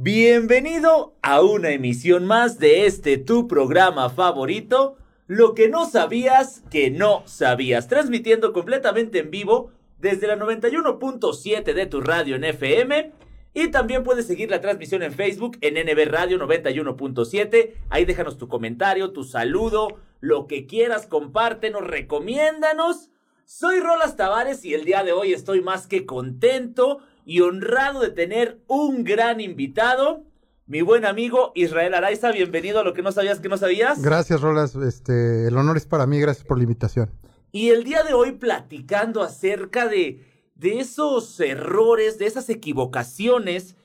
Bienvenido a una emisión más de este tu programa favorito, Lo que no sabías que no sabías, transmitiendo completamente en vivo desde la 91.7 de tu radio en FM y también puedes seguir la transmisión en Facebook en NB Radio 91.7. Ahí déjanos tu comentario, tu saludo, lo que quieras, compártenos, recomiéndanos. Soy Rolas Tavares y el día de hoy estoy más que contento y honrado de tener un gran invitado. Mi buen amigo Israel Araiza, bienvenido a lo que no sabías que no sabías. Gracias, Rolas. Este, el honor es para mí, gracias por la invitación. Y el día de hoy platicando acerca de, de esos errores, de esas equivocaciones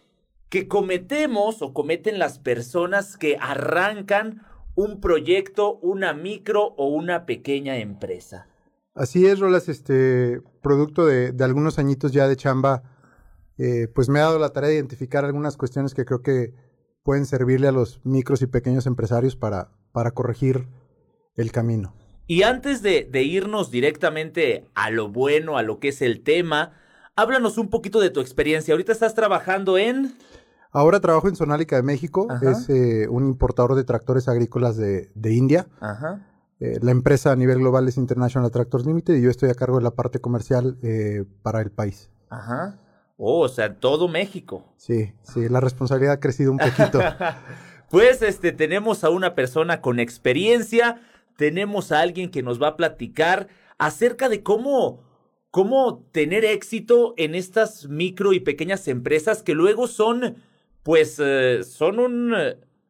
que cometemos o cometen las personas que arrancan un proyecto, una micro o una pequeña empresa. Así es, Rolas, este, producto de, de algunos añitos ya de chamba eh, pues me ha dado la tarea de identificar algunas cuestiones que creo que pueden servirle a los micros y pequeños empresarios para, para corregir el camino. Y antes de, irnos directamente a lo bueno, a lo que es el tema, háblanos un poquito de tu experiencia. Ahorita estás trabajando en... Ahora trabajo en Sonálica de México, es eh, un importador de tractores agrícolas de, India. Eh, la empresa a nivel global es International Tractors Limited y yo estoy a cargo de la parte comercial para el país. Ajá. Oh, o sea, todo México. Sí, sí, la responsabilidad ha crecido un poquito. pues este tenemos a una persona con experiencia, tenemos a alguien que nos va a platicar acerca de cómo cómo tener éxito en estas micro y pequeñas empresas que luego son pues eh, son un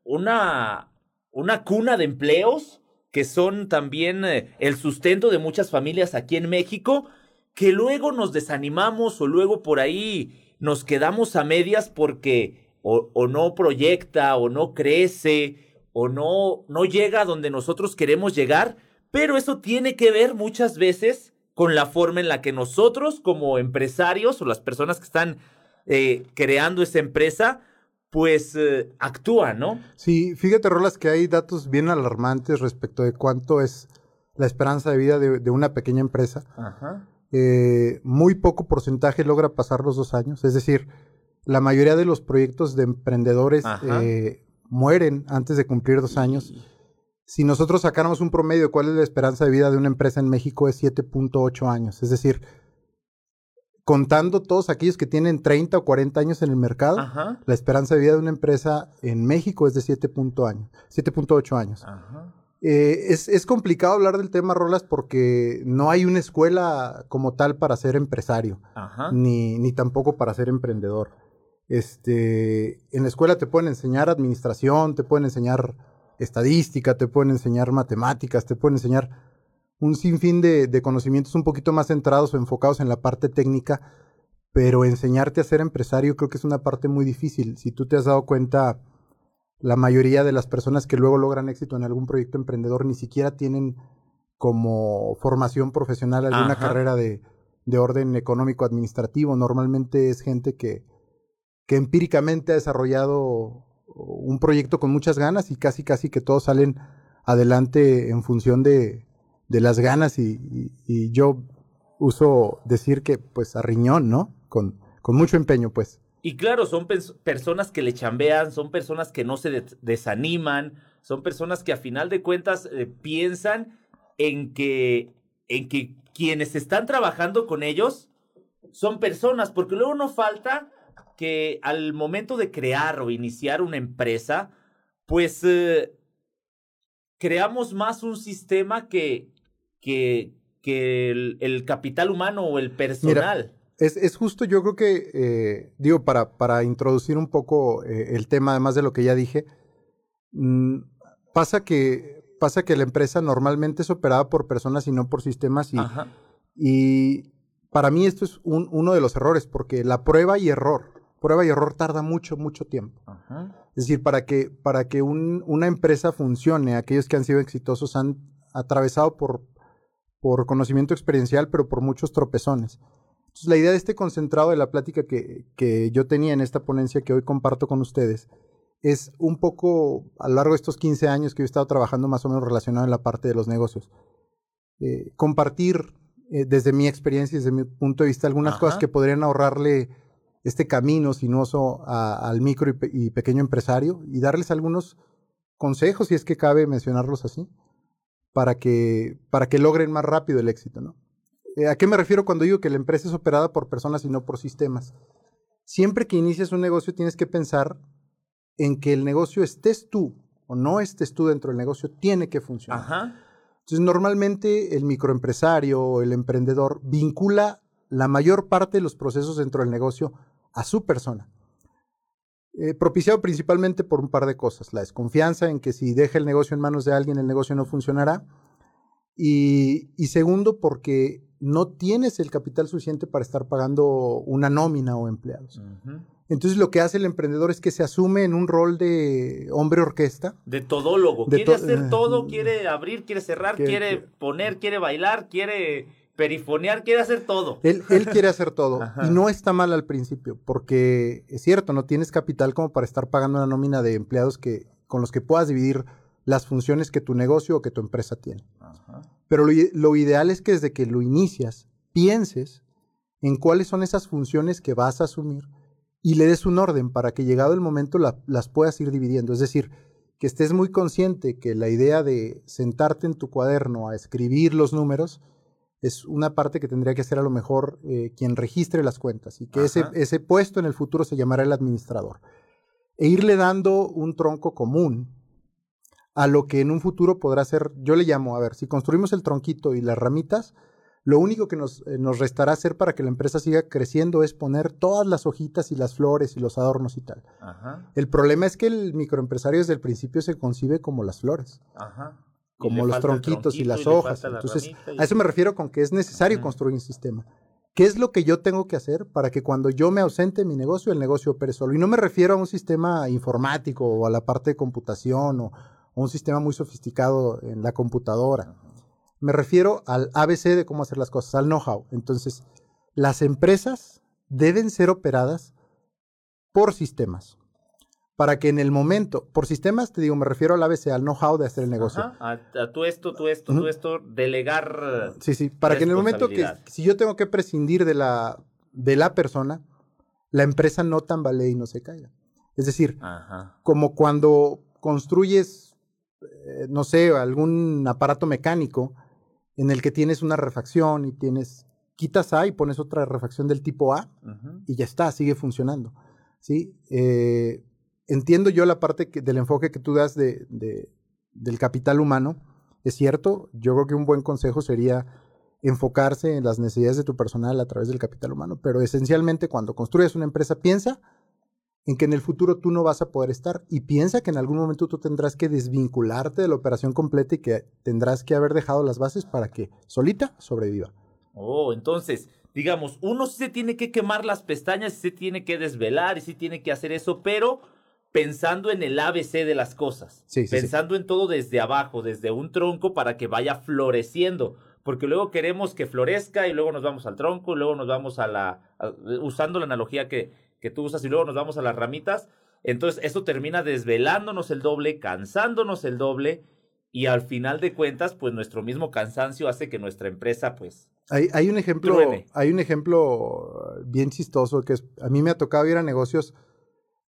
una una cuna de empleos que son también eh, el sustento de muchas familias aquí en México que luego nos desanimamos o luego por ahí nos quedamos a medias porque o, no proyecta o no crece o no, no llega a donde nosotros queremos llegar, pero eso tiene que ver muchas veces con la forma en la que nosotros como empresarios o las personas que están eh, creando esa empresa, pues eh, actúan, ¿no? Sí, fíjate, Rolas, que hay datos bien alarmantes respecto de cuánto es la esperanza de vida de, de una pequeña empresa. Ajá. Eh, muy poco porcentaje logra pasar los dos años. Es decir, la mayoría de los proyectos de emprendedores eh, mueren antes de cumplir dos años. Si nosotros sacáramos un promedio de cuál es la esperanza de vida de una empresa en México es 7.8 años. Es decir, contando todos aquellos que tienen 30 o 40 años en el mercado, la esperanza de vida de una empresa en México es de 7.8 años. Ajá. Eh, es, complicado hablar del tema, Rolas, porque no hay una escuela como tal para ser empresario, Ni, ni tampoco para ser emprendedor. Este, en la escuela te pueden enseñar administración, te pueden enseñar estadística, te pueden enseñar matemáticas, te pueden enseñar un sinfín de, de conocimientos un poquito más centrados o enfocados en la parte técnica, pero enseñarte a ser empresario creo que es una parte muy difícil. Si tú te has dado cuenta, la mayoría de las personas que luego logran éxito en algún proyecto emprendedor ni siquiera tienen como formación profesional alguna carrera de, orden económico administrativo. Normalmente es gente que, que empíricamente ha desarrollado un proyecto con muchas ganas y casi casi que todos salen adelante en función de, de las ganas y, y, yo uso decir que pues a riñón, ¿no? Con, con mucho empeño pues. Y claro, son personas que le chambean, son personas que no se desaniman, son personas que a final de cuentas eh, piensan en que, en que quienes están trabajando con ellos son personas, porque luego no falta que al momento de crear o iniciar una empresa, pues eh, creamos más un sistema que, que, que el, capital humano o el personal. Es, justo, yo creo que, eh, digo, para, para introducir un poco eh, el tema, además de lo que ya dije, mm, pasa, que, pasa que la empresa normalmente es operada por personas y no por sistemas. Y, y para mí esto es uno de los errores, porque la prueba y error, prueba y error tarda mucho, mucho tiempo. Es decir, para que, para que una empresa funcione, aquellos que han sido exitosos han atravesado por, por conocimiento experiencial, pero por muchos tropezones. Entonces, la idea de este concentrado de la plática que, que yo tenía en esta ponencia que hoy comparto con ustedes es un poco a lo largo de estos 15 años que he estado trabajando más o menos relacionado en la parte de los negocios. Eh, compartir eh, desde mi experiencia y desde mi punto de vista algunas cosas que podrían ahorrarle este camino sinuoso al micro y, pequeño empresario y darles algunos consejos, si es que cabe mencionarlos así, para que, para que logren más rápido el éxito. ¿no? Eh, ¿A qué me refiero cuando digo que la empresa es operada por personas y no por sistemas? Siempre que inicias un negocio tienes que pensar en que el negocio estés tú o no estés tú dentro del negocio, tiene que funcionar. Entonces, normalmente el microempresario o el emprendedor vincula la mayor parte de los procesos dentro del negocio a su persona. Eh, propiciado principalmente por un par de cosas. La desconfianza en que si deja el negocio en manos de alguien, el negocio no funcionará. Y, segundo, porque no tienes el capital suficiente para estar pagando una nómina o empleados. Entonces lo que hace el emprendedor es que se asume en un rol de hombre orquesta. De todólogo. quiere hacer todo, quiere abrir, quiere cerrar, quiere poner, quiere bailar, quiere perifonear, quiere hacer todo. Él, quiere hacer todo. y no está mal al principio, porque es cierto, no tienes capital como para estar pagando una nómina de empleados que, con los que puedas dividir las funciones que tu negocio o que tu empresa tiene. Pero lo, ideal es que desde que lo inicias, pienses en cuáles son esas funciones que vas a asumir y le des un orden para que llegado el momento las puedas ir dividiendo. Es decir, que estés muy consciente que la idea de sentarte en tu cuaderno a escribir los números es una parte que tendría que ser a lo mejor eh, quien registre las cuentas y que ese, ese, puesto en el futuro se llamará el administrador. E irle dando un tronco común a lo que en un futuro podrá ser, yo le llamo, a ver, si construimos el tronquito y las ramitas, lo único que nos, eh, nos restará hacer para que la empresa siga creciendo es poner todas las hojitas y las flores y los adornos y tal. El problema es que el microempresario desde el principio se concibe como las flores. Ajá como los tronquitos y las hojas. Entonces, a eso me refiero con que es necesario construir un sistema. ¿Qué es lo que yo tengo que hacer para que cuando yo me ausente de mi negocio, el negocio opere solo? Y no me refiero a un sistema informático o a la parte de computación o, un sistema muy sofisticado en la computadora. Me refiero al ABC de cómo hacer las cosas, al know-how. Entonces, las empresas deben ser operadas por sistemas para que en el momento, por sistemas, te digo, me refiero al ABC, al know-how de hacer el negocio. a, tú esto, tú esto, tú esto, delegar. Sí, sí, para que en el momento que, si yo tengo que prescindir de la, de la persona, la empresa no tambalee y no se caiga. Es decir, como cuando construyes, eh, no sé, algún aparato mecánico en el que tienes una refacción y tienes, quitas A y pones otra refacción del tipo A y ya está, sigue funcionando. ¿sí? Eh, entiendo yo la parte del enfoque que tú das de, del capital humano. Es cierto, yo creo que un buen consejo sería enfocarse en las necesidades de tu personal a través del capital humano, pero esencialmente cuando construyes una empresa, piensa en que en el futuro tú no vas a poder estar y piensa que en algún momento tú tendrás que desvincularte de la operación completa y que tendrás que haber dejado las bases para que solita sobreviva. Oh, entonces, digamos, uno se tiene que quemar las pestañas, se tiene que desvelar y sí tiene que hacer eso, pero pensando en el ABC de las cosas, pensando en todo desde abajo, desde un tronco para que vaya floreciendo, porque luego queremos que florezca y luego nos vamos al tronco, y luego nos vamos a la, usando la analogía que, que tú usas y luego nos vamos a las ramitas, entonces eso termina desvelándonos el doble, cansándonos el doble y al final de cuentas, pues nuestro mismo cansancio hace que nuestra empresa, pues... Hay, hay un ejemplo, hay un ejemplo bien chistoso que a mí me ha tocado ir a negocios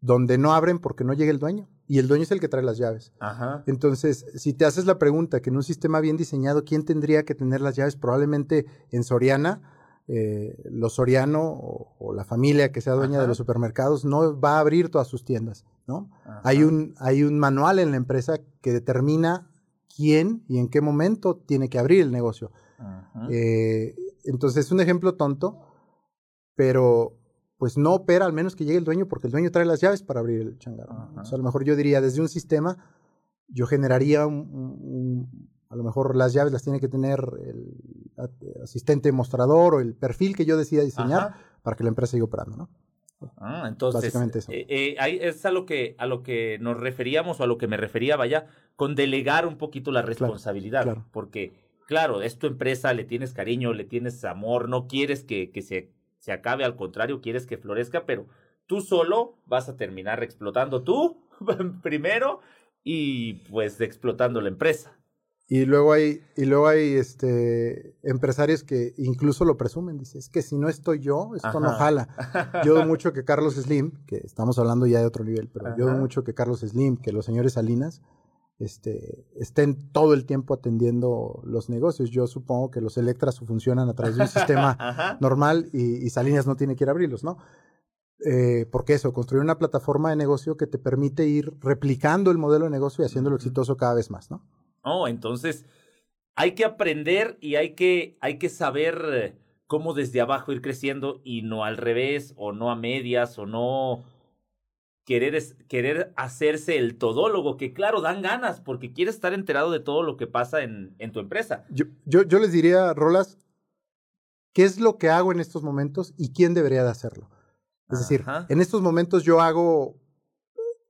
donde no abren porque no llega el dueño. Y el dueño es el que trae las llaves. Ajá. Entonces, si te haces la pregunta que en un sistema bien diseñado, ¿quién tendría que tener las llaves? Probablemente en Soriana, eh, los Soriano o, la familia que sea dueña de los supermercados no va a abrir todas sus tiendas, ¿no? Hay un, hay un manual en la empresa que determina quién y en qué momento tiene que abrir el negocio. Eh, entonces, es un ejemplo tonto, pero pues no opera al menos que llegue el dueño porque el dueño trae las llaves para abrir el changarro. O sea, a lo mejor yo diría, desde un sistema, yo generaría un, a lo mejor las llaves las tiene que tener el asistente mostrador o el perfil que yo decida diseñar para que la empresa siga operando, ¿no? Ah, entonces, Básicamente eso. Eh, eh, es a lo, que, a lo que nos referíamos o a lo que me refería, vaya, con delegar un poquito la responsabilidad. Porque, claro, es tu empresa, le tienes cariño, le tienes amor, no quieres que, que se se acabe, al contrario, quieres que florezca, pero tú solo vas a terminar explotando tú primero y pues explotando la empresa. Y luego hay, y luego hay este, empresarios que incluso lo presumen. Dice, es que si no estoy yo, esto no jala. Yo doy mucho que Carlos Slim, que estamos hablando ya de otro nivel, pero yo doy mucho que Carlos Slim, que los señores Salinas, este, estén todo el tiempo atendiendo los negocios. Yo supongo que los Electras funcionan a través de un sistema normal y, Salinas no tiene que ir a abrirlos, ¿no? Eh, porque eso, construir una plataforma de negocio que te permite ir replicando el modelo de negocio y haciéndolo exitoso cada vez más, ¿no? Oh, entonces hay que aprender y hay que, hay que saber cómo desde abajo ir creciendo y no al revés, o no a medias, o no querer, querer hacerse el todólogo, que claro, dan ganas, porque quieres estar enterado de todo lo que pasa en, en tu empresa. Yo, yo, yo, les diría, Rolas, ¿qué es lo que hago en estos momentos y quién debería de hacerlo? Es decir, en estos momentos yo hago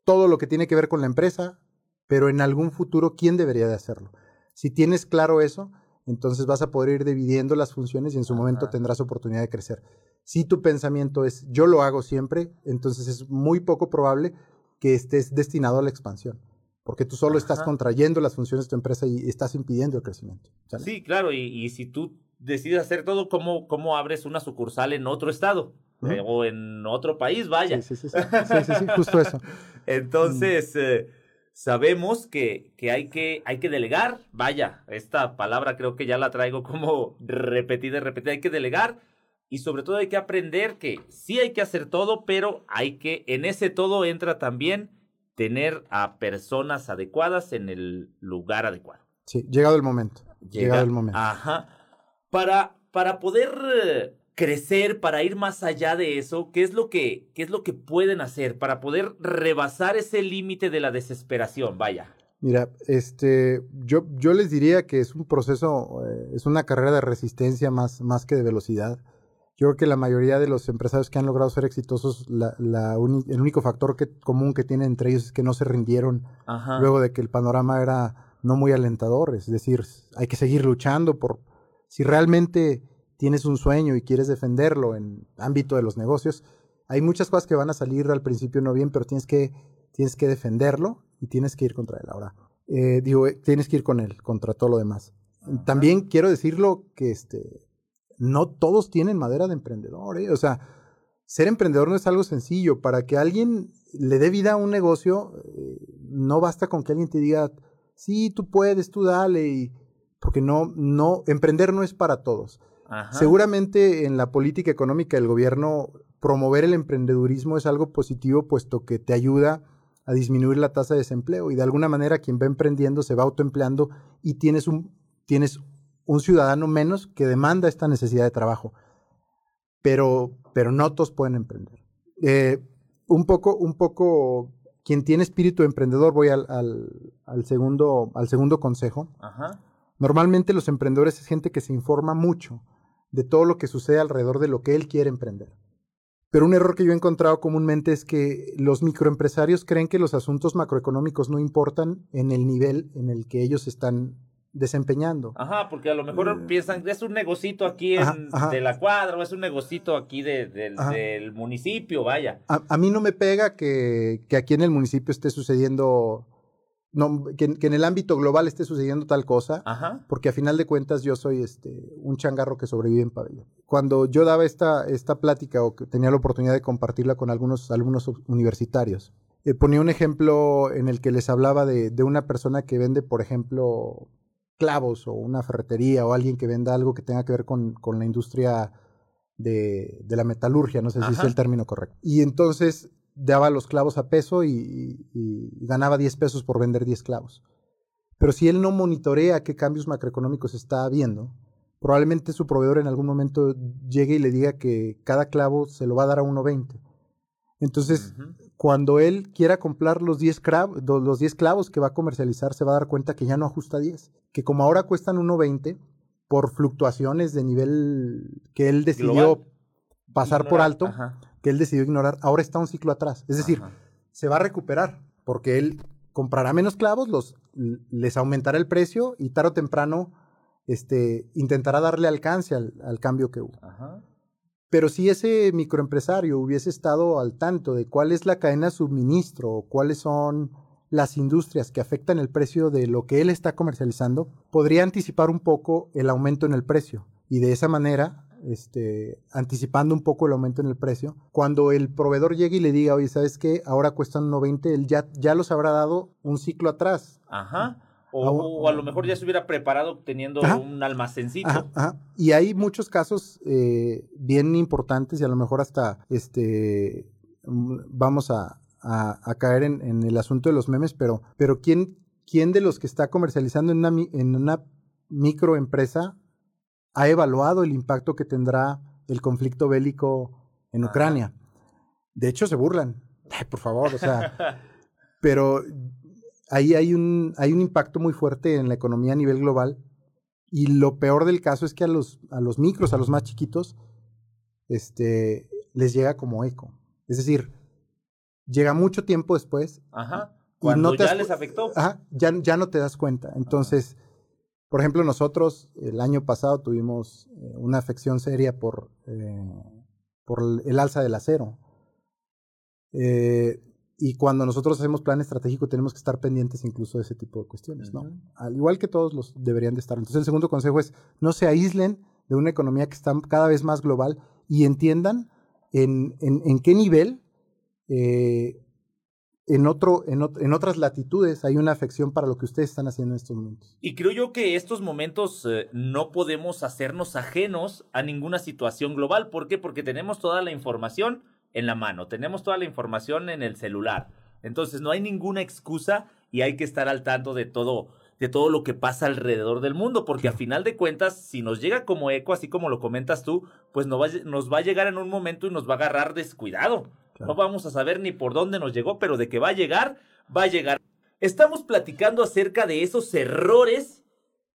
todo lo que tiene que ver con la empresa, pero en algún futuro, ¿quién debería de hacerlo? Si tienes claro eso, entonces vas a poder ir dividiendo las funciones y en su momento tendrás oportunidad de crecer. Si tu pensamiento es yo lo hago siempre, entonces es muy poco probable que estés destinado a la expansión, porque tú solo estás contrayendo las funciones de tu empresa y estás impidiendo el crecimiento. Sí, claro, y, si tú decides hacer todo, ¿cómo, cómo abres una sucursal en otro estado? Eh, o en otro país, vaya. Sí, sí, sí, sí, sí, justo eso. Entonces, eh, sabemos que, que, hay que hay que delegar, vaya, esta palabra creo que ya la traigo como repetida y repetida, hay que delegar y sobre todo hay que aprender que sí hay que hacer todo, pero hay que, en ese todo entra también tener a personas adecuadas en el lugar adecuado. Sí, llegado el momento. llegado el momento. Ajá. Para, para poder crecer, para ir más allá de eso, ¿qué es lo que, qué es lo que pueden hacer para poder rebasar ese límite de la desesperación? Vaya. Mira, este, yo, yo les diría que es un proceso, eh, es una carrera de resistencia más, más que de velocidad. Yo creo que la mayoría de los empresarios que han logrado ser exitosos, la, la el único factor que, común que tienen entre ellos es que no se rindieron luego de que el panorama era no muy alentador. Es decir, hay que seguir luchando por si realmente tienes un sueño y quieres defenderlo en ámbito de los negocios. Hay muchas cosas que van a salir al principio no bien, pero tienes que, tienes que defenderlo y tienes que ir contra él. Ahora, eh, digo, eh, tienes que ir con él, contra todo lo demás. También quiero decirlo que este, no todos tienen madera de emprendedor, ¿eh? O sea, ser emprendedor no es algo sencillo. Para que alguien le dé vida a un negocio, eh, no basta con que alguien te diga, sí, tú puedes, tú dale, y, porque no, no, emprender no es para todos. Seguramente en la política económica del gobierno, promover el emprendedurismo es algo positivo, puesto que te ayuda a disminuir la tasa de desempleo y de alguna manera quien va emprendiendo se va autoempleando y tienes un, tienes un ciudadano menos que demanda esta necesidad de trabajo. Pero, pero no todos pueden emprender. Eh, un poco, un poco, quien tiene espíritu emprendedor, voy al, al, segundo, al segundo consejo. Normalmente los emprendedores es gente que se informa mucho de todo lo que sucede alrededor de lo que él quiere emprender. Pero un error que yo he encontrado comúnmente es que los microempresarios creen que los asuntos macroeconómicos no importan en el nivel en el que ellos están desempeñando. Ajá, porque a lo mejor eh, piensan, es un negocito aquí de la cuadra, o es un negocito aquí del municipio, vaya. A, mí no me pega que, que, aquí en el municipio esté sucediendo, no, que, en el ámbito global esté sucediendo tal cosa, porque a final de cuentas yo soy este, un changarro que sobrevive en pabellón. Cuando yo daba esta, esta plática o que tenía la oportunidad de compartirla con algunos alumnos universitarios, eh, ponía un ejemplo en el que les hablaba de, de una persona que vende, por ejemplo, clavos o una ferretería o alguien que venda algo que tenga que ver con, con la industria de, de, la metalurgia, no sé si es el término correcto. Y entonces daba los clavos a peso y, ganaba 10 pesos por vender 10 clavos. Pero si él no monitorea qué cambios macroeconómicos está habiendo, probablemente su proveedor en algún momento llegue y le diga que cada clavo se lo va a dar a 1.20. Entonces, cuando él quiera comprar los 10, clavos, los 10 clavos que va a comercializar, se va a dar cuenta que ya no ajusta 10. Que como ahora cuestan 1.20 por fluctuaciones de nivel que él decidió pasar por alto, que él decidió ignorar, ahora está un ciclo atrás. Es decir, se va a recuperar porque él comprará menos clavos, los, les aumentará el precio y tarde o temprano este, intentará darle alcance al, al cambio que hubo. Ajá. Pero si ese microempresario hubiese estado al tanto de cuál es la cadena de suministro, o cuáles son las industrias que afectan el precio de lo que él está comercializando, podría anticipar un poco el aumento en el precio y de esa manera este, anticipando un poco el aumento en el precio. Cuando el proveedor llegue y le diga, oye, ¿sabes qué? Ahora cuestan 1.20, él ya, ya los habrá dado un ciclo atrás. Ajá. O, a lo mejor ya se hubiera preparado teniendo un almacencito. Ajá, Y hay muchos casos eh, bien importantes y a lo mejor hasta este mm, vamos a, a, caer en, en, el asunto de los memes, pero, pero ¿quién, ¿quién de los que está comercializando en una, en una microempresa ha evaluado el impacto que tendrá el conflicto bélico en Ucrania? De hecho, se burlan. Ay, por favor, o sea, pero ahí hay un, hay un impacto muy fuerte en la economía a nivel global. Y lo peor del caso es que a los, a los micros, a los más chiquitos, este, les llega como eco. Es decir, llega mucho tiempo después. Ajá. Cuando no ya les afectó. Ajá, ya, ya no te das cuenta. Entonces, por ejemplo, nosotros el año pasado tuvimos eh, una afección seria por, eh, por el alza del acero. Eh, y cuando nosotros hacemos plan estratégico tenemos que estar pendientes incluso de ese tipo de cuestiones, ¿no? Al igual que todos los deberían de estar. Entonces el segundo consejo es no se aíslen de una economía que está cada vez más global y entiendan en, en, en qué nivel eh, en, otro, en, en, otras latitudes hay una afección para lo que ustedes están haciendo en estos momentos. Y creo yo que estos momentos eh, no podemos hacernos ajenos a ninguna situación global. ¿Por qué? Porque tenemos toda la información en la mano, tenemos toda la información en el celular. Entonces no hay ninguna excusa y hay que estar al tanto de todo, de todo lo que pasa alrededor del mundo, porque a final de cuentas, si nos llega como eco, así como lo comentas tú, pues nos va, nos va a llegar en un momento y nos va a agarrar descuidado. No vamos a saber ni por dónde nos llegó, pero de que va a llegar, va a llegar. Estamos platicando acerca de esos errores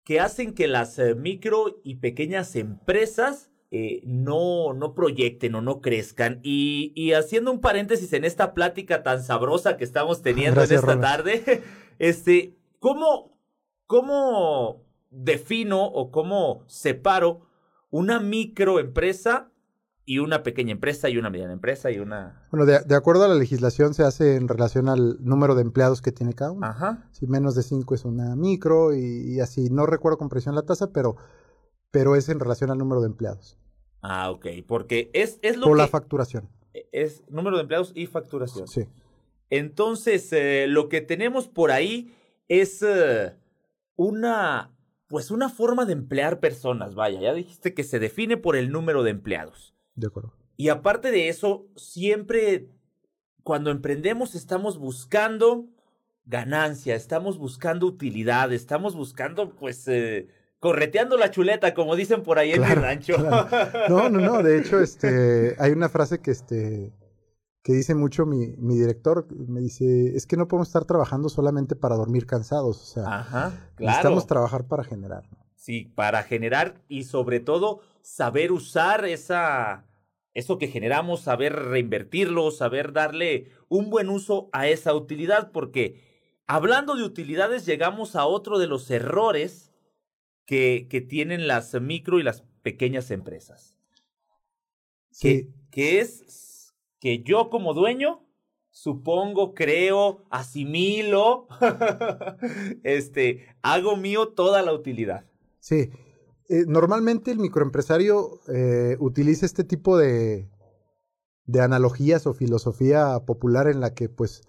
que hacen que las eh, micro y pequeñas empresas eh, no, no proyecten o no crezcan. Y, y, haciendo un paréntesis en esta plática tan sabrosa que estamos teniendo en esta tarde, este, ¿cómo, ¿cómo defino o cómo separo una microempresa y una pequeña empresa y una mediana empresa y una... Bueno, de, acuerdo a la legislación se hace en relación al número de empleados que tiene cada uno. Ajá. Si menos de cinco es una micro y, así, no recuerdo con precisión la tasa, pero, pero es en relación al número de empleados. Ah, ok, porque es, es lo Por la facturación. E, es número de empleados y facturación. Sí. Entonces, eh, lo que tenemos por ahí es eh, una, pues una forma de emplear personas, vaya, ya dijiste que se define por el número de empleados. De acuerdo. Y aparte de eso, siempre cuando emprendemos estamos buscando ganancia, estamos buscando utilidad, estamos buscando, pues, eh, correteando la chuleta, como dicen por ahí en el rancho. No, no, no. De hecho, este, hay una frase que, este, que dice mucho mi, mi director. Me dice, es que no podemos estar trabajando solamente para dormir cansados. O sea, Ajá, necesitamos trabajar para generar. Sí, para generar y sobre todo saber usar esa eso que generamos, saber reinvertirlo, saber darle un buen uso a esa utilidad, porque hablando de utilidades llegamos a otro de los errores que, que tienen las micro y las pequeñas empresas. Sí. Que, es que yo como dueño supongo, creo, asimilo, este, hago mío toda la utilidad. Sí, eh, normalmente el microempresario eh, utiliza este tipo de, de analogías o filosofía popular en la que, pues,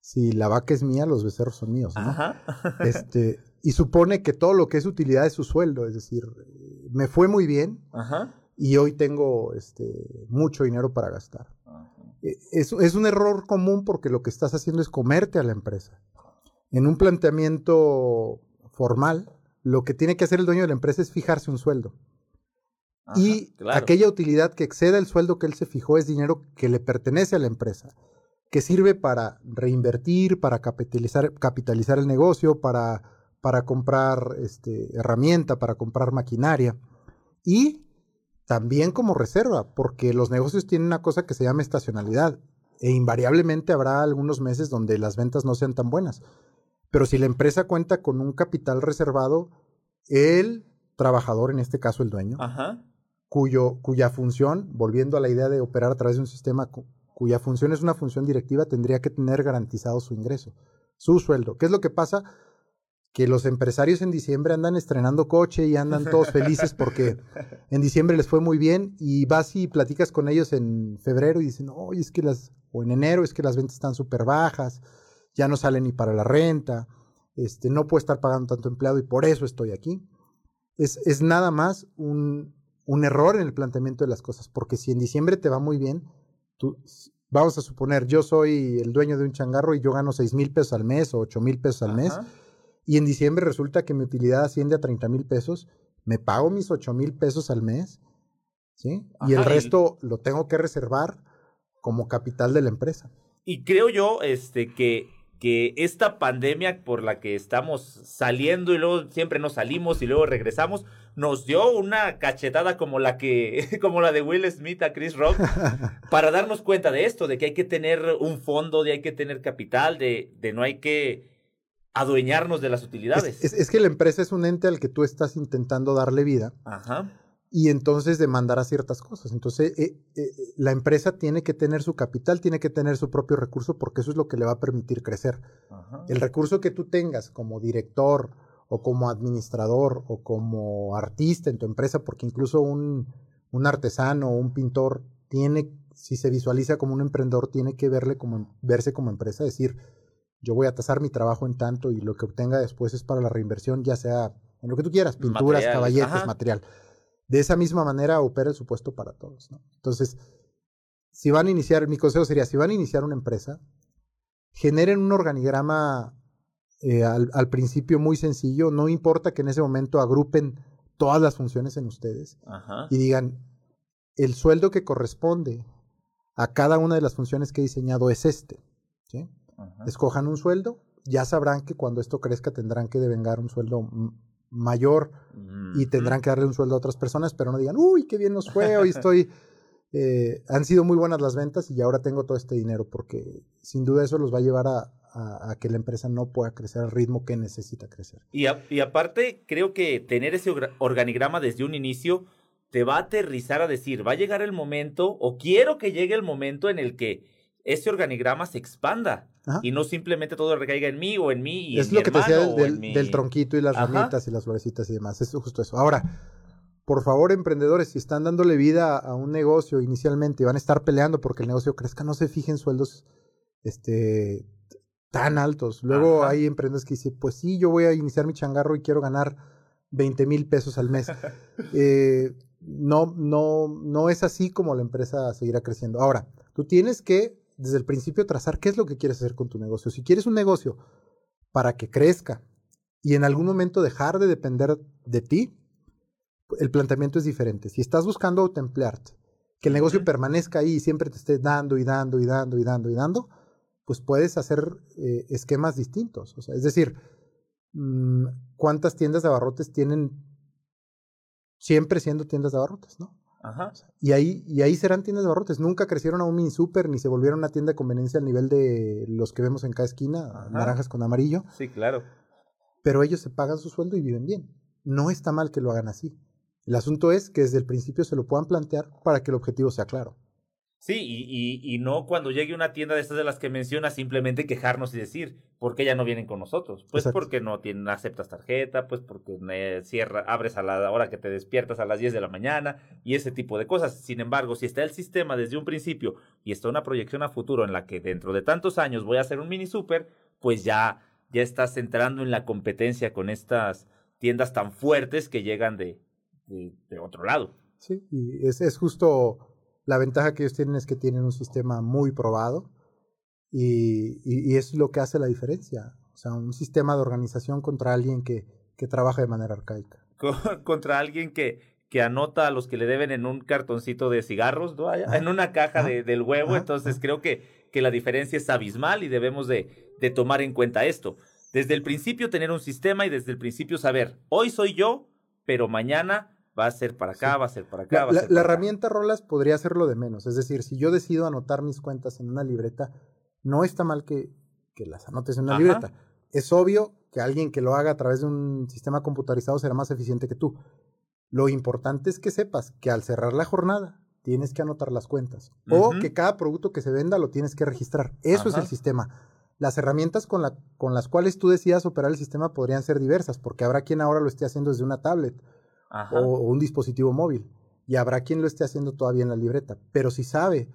si la vaca es mía, los becerros son míos. ¿no? Este, y supone que todo lo que es utilidad es su sueldo, es decir, me fue muy bien y hoy tengo este, mucho dinero para gastar. E, es, es, un error común porque lo que estás haciendo es comerte a la empresa. En un planteamiento formal, lo que tiene que hacer el dueño de la empresa es fijarse un sueldo. y aquella utilidad que exceda el sueldo que él se fijó es dinero que le pertenece a la empresa, que sirve para reinvertir, para capitalizar, capitalizar el negocio, para, para comprar este, herramienta, para comprar maquinaria. Y también como reserva, porque los negocios tienen una cosa que se llama estacionalidad. E invariablemente habrá algunos meses donde las ventas no sean tan buenas. Pero si la empresa cuenta con un capital reservado, el trabajador, en este caso el dueño, Cuyo, cuya función, volviendo a la idea de operar a través de un sistema cuya función es una función directiva, tendría que tener garantizado su ingreso. su sueldo. ¿Qué es lo que pasa? Que los empresarios en diciembre andan estrenando coche y andan todos felices porque en diciembre les fue muy bien y vas y platicas con ellos en febrero y dicen, oye, es que las, o en enero es que las ventas están súper bajas, ya no salen ni para la renta, este, no puedo estar pagando tanto empleado y por eso estoy aquí. Es, es nada más un, un error en el planteamiento de las cosas, porque si en diciembre te va muy bien, tú, vamos a suponer, yo soy el dueño de un changarro y yo gano 6 mil pesos al mes o 8 mil pesos al mes, y en diciembre resulta que mi utilidad asciende a 30 mil pesos, me pago mis 8 mil pesos al mes, ¿sí? y el resto lo tengo que reservar como capital de la empresa. Y creo yo este, que que esta pandemia por la que estamos saliendo y luego siempre nos salimos y luego regresamos, nos dio una cachetada como la que, como la de Will Smith a Chris Rock, para darnos cuenta de esto, de que hay que tener un fondo, de hay que tener capital, de, de no hay que adueñarnos de las utilidades. Es, es, que la empresa es un ente al que tú estás intentando darle vida. Ajá y entonces demandará ciertas cosas. Entonces, eh, eh, la empresa tiene que tener su capital, tiene que tener su propio recurso, porque eso es lo que le va a permitir crecer. El recurso que tú tengas como director o como administrador o como artista en tu empresa, porque incluso un, un artesano o un pintor tiene, si se visualiza como un emprendedor, tiene que verle como, verse como empresa, decir, yo voy a tasar mi trabajo en tanto y lo que obtenga después es para la reinversión, ya sea en lo que tú quieras, pinturas, caballetes, material. De esa misma manera opera el supuesto para todos. ¿no? Entonces, si van a iniciar, mi consejo sería, si van a iniciar una empresa, generen un organigrama eh, al, principio muy sencillo, no importa que en ese momento agrupen todas las funciones en ustedes y digan, el sueldo que corresponde a cada una de las funciones que he diseñado es este. ¿sí? Escojan un sueldo, ya sabrán que cuando esto crezca tendrán que devengar un sueldo mayor y tendrán que darle un sueldo a otras personas, pero no digan, uy, qué bien nos fue, hoy estoy... Eh, han sido muy buenas las ventas y ahora tengo todo este dinero, porque sin duda eso los va a llevar a, que la empresa no pueda crecer al ritmo que necesita crecer. Y, y aparte, creo que tener ese organigrama desde un inicio te va a aterrizar a decir, va a llegar el momento, o quiero que llegue el momento en el que ese organigrama se expanda y no simplemente todo recaiga en mí o en mí y es lo que te decía del, tronquito y las ramitas y las florecitas y demás es justo eso. Ahora por favor emprendedores si están dándole vida a un negocio inicialmente y van a estar peleando porque el negocio crezca no se fijen sueldos este tan altos. Luego hay emprendedores que dicen pues sí yo voy a iniciar mi changarro y quiero ganar 20 mil pesos al mes eh, no no no es así como la empresa seguirá creciendo. Ahora tú tienes que desde el principio trazar qué es lo que quieres hacer con tu negocio. Si quieres un negocio para que crezca y en algún momento dejar de depender de ti, el planteamiento es diferente. Si estás buscando autoemplearte, que el negocio permanezca ahí y siempre te esté dando y dando y dando y dando y dando, pues puedes hacer eh, esquemas distintos. O sea, es decir, mm, ¿cuántas tiendas de abarrotes tienen siempre siendo tiendas de abarrotes, no? Y ahí, y ahí serán tiendas de barrotes. Nunca crecieron a un mini super ni se volvieron una tienda de conveniencia al nivel de los que vemos en cada esquina, naranjas con amarillo. Sí, claro. Pero ellos se pagan su sueldo y viven bien. No está mal que lo hagan así. El asunto es que desde el principio se lo puedan plantear para que el objetivo sea claro. Sí, y, y, no cuando llegue una tienda de estas de las que mencionas, simplemente quejarnos y decir, ¿por qué ya no vienen con nosotros? Pues porque no tienen, aceptas tarjeta, pues porque eh, cierra, abres a la hora que te despiertas a las 10 de la mañana y ese tipo de cosas. Sin embargo, si está el sistema desde un principio y está una proyección a futuro en la que dentro de tantos años voy a hacer un mini super, pues ya, ya estás entrando en la competencia con estas tiendas tan fuertes que llegan de, de, otro lado. Sí, y es, es justo la ventaja que ellos tienen es que tienen un sistema muy probado y, y, es lo que hace la diferencia. O sea, un sistema de organización contra alguien que, que trabaja de manera arcaica. contra alguien que, que anota a los que le deben en un cartoncito de cigarros, ¿no? en una caja de, del huevo. Entonces creo que, que la diferencia es abismal y debemos de, de tomar en cuenta esto. Desde el principio tener un sistema y desde el principio saber, hoy soy yo, pero mañana va a ser para acá, va a ser para acá. La, herramienta Rolas podría hacerlo de menos. Es decir, si yo decido anotar mis cuentas en una libreta, no está mal que, que las anotes en una libreta. Es obvio que alguien que lo haga a través de un sistema computarizado será más eficiente que tú. Lo importante es que sepas que al cerrar la jornada tienes que anotar las cuentas o que cada producto que se venda lo tienes que registrar. Eso es el sistema. las herramientas con, la, con las cuales tú decidas operar el sistema podrían ser diversas, porque habrá quien ahora lo esté haciendo desde una tablet o, un dispositivo móvil, y habrá quien lo esté haciendo todavía en la libreta. Pero si sabe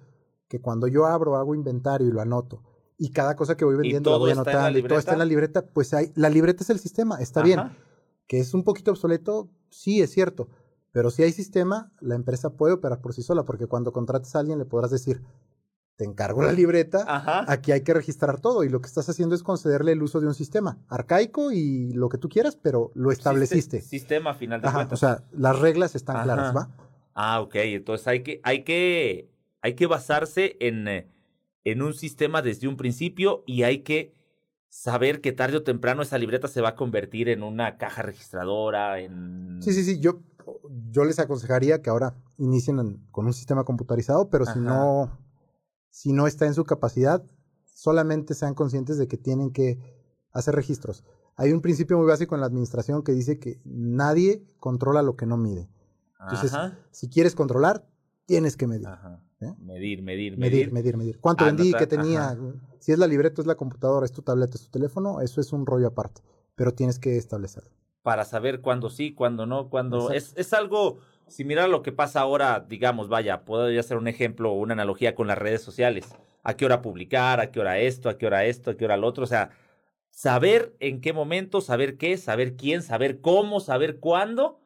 que cuando yo abro, hago inventario y lo anoto, y cada cosa que voy vendiendo lo voy anotando y todo está en la libreta, pues hay, la libreta es el sistema, está bien. Que es un poquito obsoleto, sí, es cierto. Pero si hay sistema, la empresa puede operar por sí sola, porque cuando contrates a alguien le podrás decir, te encargo la libreta, aquí hay que registrar todo y lo que estás haciendo es concederle el uso de un sistema arcaico y lo que tú quieras, pero lo estableciste. Sistema, final de cuentas. O sea, las reglas están claras, ¿va? Ah, ok, entonces hay que, hay que, hay que basarse en, eh, en un sistema desde un principio y hay que saber que tarde o temprano esa libreta se va a convertir en una caja registradora, en... Sí, sí, sí, yo, yo les aconsejaría que ahora inicien con un sistema computarizado, pero si no si no está en su capacidad, solamente sean conscientes de que tienen que hacer registros. Hay un principio muy básico en la administración que dice que nadie controla lo que no mide. Entonces, si quieres controlar, tienes que medir. ¿eh? Medir, medir, medir. Medir, medir, ¿Cuánto vendí? ¿Qué tenía? Si es la libreta, es la computadora, es tu tableta, es tu teléfono, eso es un rollo aparte. Pero tienes que establecerlo. Para saber cuándo sí, cuándo no, cuándo... Es, es algo si mira lo que pasa ahora, digamos, vaya, podría ser un ejemplo o una analogía con las redes sociales. ¿A qué hora publicar? ¿A qué hora esto? ¿A qué hora esto? ¿A qué hora lo otro? O sea, saber en qué momento, saber qué, saber quién, saber cómo, saber cuándo,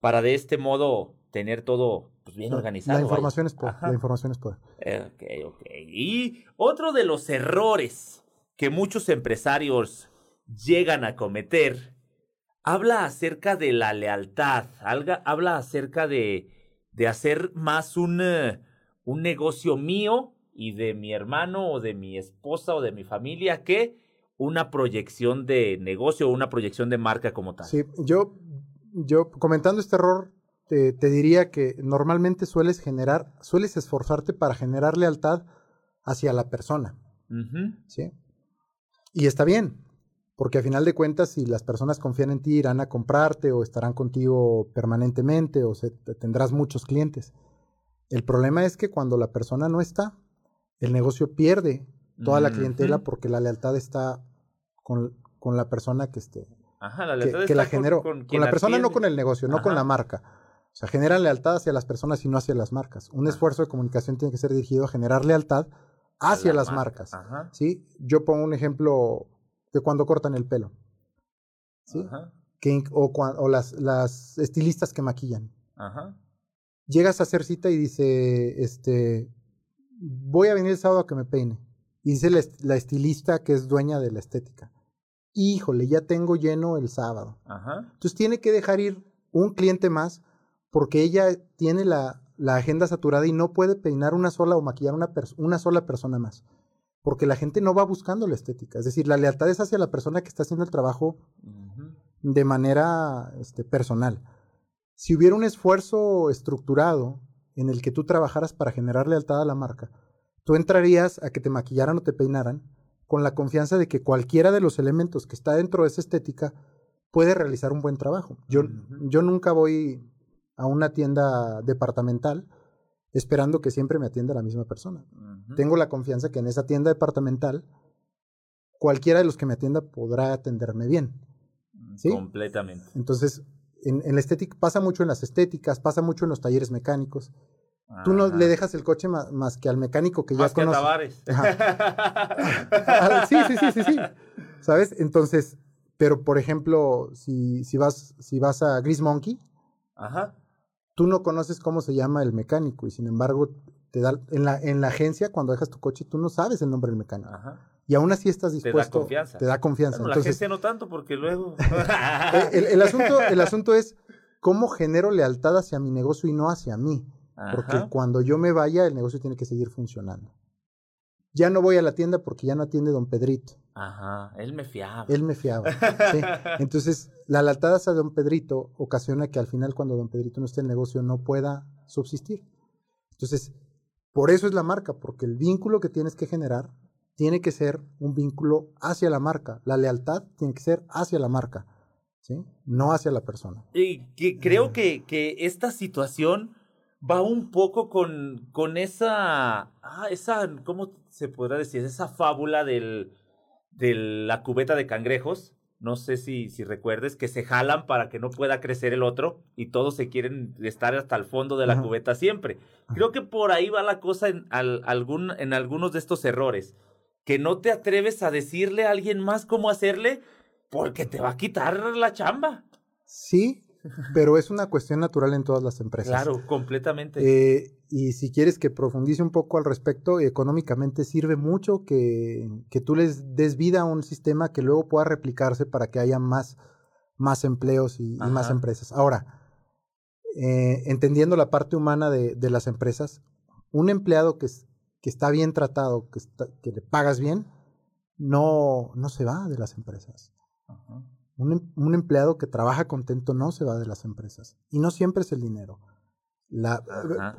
para de este modo tener todo pues, bien organizado. La información es poder. La información es poder. Ok, ok. Y otro de los errores que muchos empresarios llegan a cometer habla acerca de la lealtad, habla acerca de, de hacer más un, eh, un negocio mío y de mi hermano o de mi esposa o de mi familia que una proyección de negocio o una proyección de marca como tal. Sí, yo, yo comentando este error, te, te diría que normalmente sueles generar, sueles esforzarte para generar lealtad hacia la persona. ¿Sí? Y está bien, porque a final de cuentas, si las personas confían en ti, irán a comprarte o estarán contigo permanentemente o tendrás muchos clientes. El problema es que cuando la persona no está, el negocio pierde toda la clientela porque la lealtad está con, con la persona que esté. Ajá, la lealtad que, la generó. Con, la persona, no con el negocio, no con la marca. O sea, generan lealtad hacia las personas y no hacia las marcas. Un esfuerzo de comunicación tiene que ser dirigido a generar lealtad hacia las marcas. ¿sí? Yo pongo un ejemplo de cuando cortan el pelo. ¿Sí? Que, o, o las, las, estilistas que maquillan. Ajá. Llegas a hacer cita y dice, este, voy a venir el sábado a que me peine. Y dice la, estilista que es dueña de la estética. Híjole, ya tengo lleno el sábado. Ajá. Entonces tiene que dejar ir un cliente más porque ella tiene la, la agenda saturada y no puede peinar una sola o maquillar una, una sola persona más porque la gente no va buscando la estética. Es decir, la lealtad es hacia la persona que está haciendo el trabajo de manera este, personal. Si hubiera un esfuerzo estructurado en el que tú trabajaras para generar lealtad a la marca, tú entrarías a que te maquillaran o te peinaran con la confianza de que cualquiera de los elementos que está dentro de esa estética puede realizar un buen trabajo. Yo, yo nunca voy a una tienda departamental esperando que siempre me atienda la misma persona. Tengo la confianza que en esa tienda departamental cualquiera de los que me atienda podrá atenderme bien. Mm, ¿Sí? Completamente. Entonces, en, la estética, pasa mucho en las estéticas, pasa mucho en los talleres mecánicos. Tú no le dejas el coche más, que al mecánico que ya conoce. Que a sí, sí, sí, sí, sí. ¿Sabes? Entonces, pero por ejemplo, si, si, vas, si vas a Gris Monkey, Ajá tú no conoces cómo se llama el mecánico y sin embargo te da en la en la agencia cuando dejas tu coche tú no sabes el nombre del mecánico. Y aún así estás dispuesto. Te da confianza. Te da confianza. la agencia no tanto porque luego. El, asunto, el asunto es cómo genero lealtad hacia mi negocio y no hacia mí. Porque cuando yo me vaya, el negocio tiene que seguir funcionando. Ya no voy a la tienda porque ya no atiende don Pedrito. Ajá, él me fiaba. Él me fiaba. sí. Entonces, la lealtad hacia don Pedrito ocasiona que al final, cuando don Pedrito no esté en el negocio, no pueda subsistir. Entonces, por eso es la marca, porque el vínculo que tienes que generar tiene que ser un vínculo hacia la marca. La lealtad tiene que ser hacia la marca, ¿sí? No hacia la persona. Y que creo que, que esta situación va un poco con, con esa, ah, esa, ¿cómo se podrá decir? Esa fábula del de la cubeta de cangrejos, no sé si, si recuerdes, que se jalan para que no pueda crecer el otro y todos se quieren estar hasta el fondo de la cubeta siempre. Creo que por ahí va la cosa en, algún, en algunos de estos errores, que no te atreves a decirle a alguien más cómo hacerle porque te va a quitar la chamba. Sí, pero es una cuestión natural en todas las empresas. Claro, completamente. Eh, y si quieres que profundice un poco al respecto, económicamente sirve mucho que, que, tú les des vida a un sistema que luego pueda replicarse para que haya más, más empleos y, más empresas. Ahora, eh, entendiendo la parte humana de, de, las empresas, un empleado que, que está bien tratado, que, que le pagas bien, no, no se va de las empresas. Un, em, un, empleado que trabaja contento no se va de las empresas. Y no siempre es el dinero. La,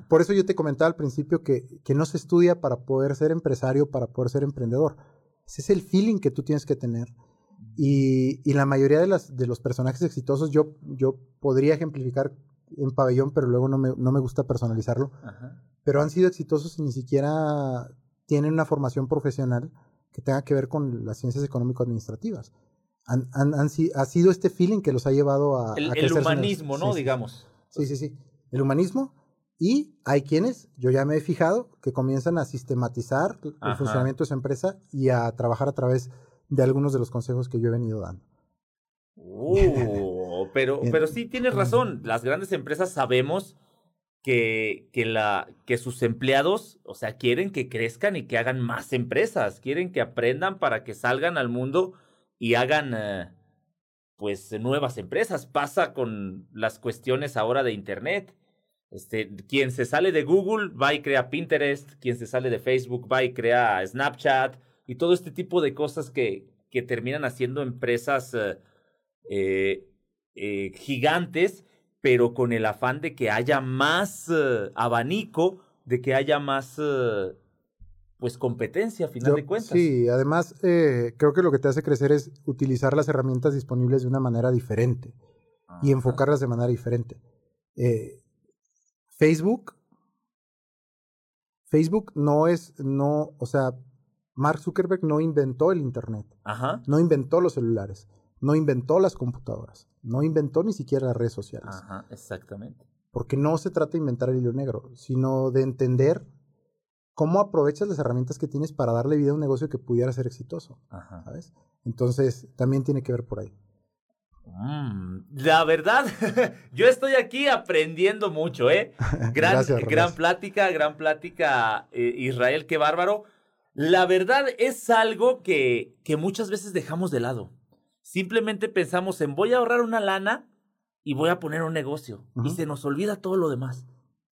por eso yo te comentaba al principio que, que, no se estudia para poder ser empresario, para poder ser emprendedor. Ese es el feeling que tú tienes que tener. Y, y la mayoría de, las, de los personajes exitosos yo, yo podría ejemplificar en pabellón, pero luego no me, no me gusta personalizarlo. Pero han sido exitosos y ni siquiera tienen una formación profesional que tenga que ver con las ciencias económico-administrativas. Han, han, han, ha sido este feeling que los ha llevado a... El, el humanismo, ¿no? Digamos. Sí, sí, sí el humanismo y hay quienes, yo ya me he fijado, que comienzan a sistematizar el funcionamiento de esa empresa y a trabajar a través de algunos de los consejos que yo he venido dando. Uh, pero, pero sí tienes razón. Las grandes empresas sabemos que, que, la, que sus empleados, o sea, quieren que crezcan y que hagan más empresas, quieren que aprendan para que salgan al mundo y hagan eh, pues nuevas empresas. Pasa con las cuestiones ahora de Internet. Este, quien se sale de Google va y crea Pinterest, quien se sale de Facebook va y crea Snapchat y todo este tipo de cosas que, que terminan haciendo empresas eh, eh, gigantes, pero con el afán de que haya más abanico, de que haya más pues competencia a final de cuentas. Sí, además creo que lo que te hace crecer es utilizar las herramientas disponibles de una manera diferente y enfocarlas de manera diferente. Eh, Facebook, Facebook no es, no, o sea, Mark Zuckerberg no inventó el Internet, Ajá. no inventó los celulares, no inventó las computadoras, no inventó ni siquiera las redes sociales. Ajá, exactamente. Porque no se trata de inventar el hilo negro, sino de entender cómo aprovechas las herramientas que tienes para darle vida a un negocio que pudiera ser exitoso. Ajá. ¿Sabes? Entonces, también tiene que ver por ahí. Mm, la verdad, yo estoy aquí aprendiendo mucho, ¿eh? Gran, gran plática, gran plática, eh, Israel, qué bárbaro. La verdad es algo que, que muchas veces dejamos de lado. Simplemente pensamos en voy a ahorrar una lana y voy a poner un negocio. Y se nos olvida todo lo demás.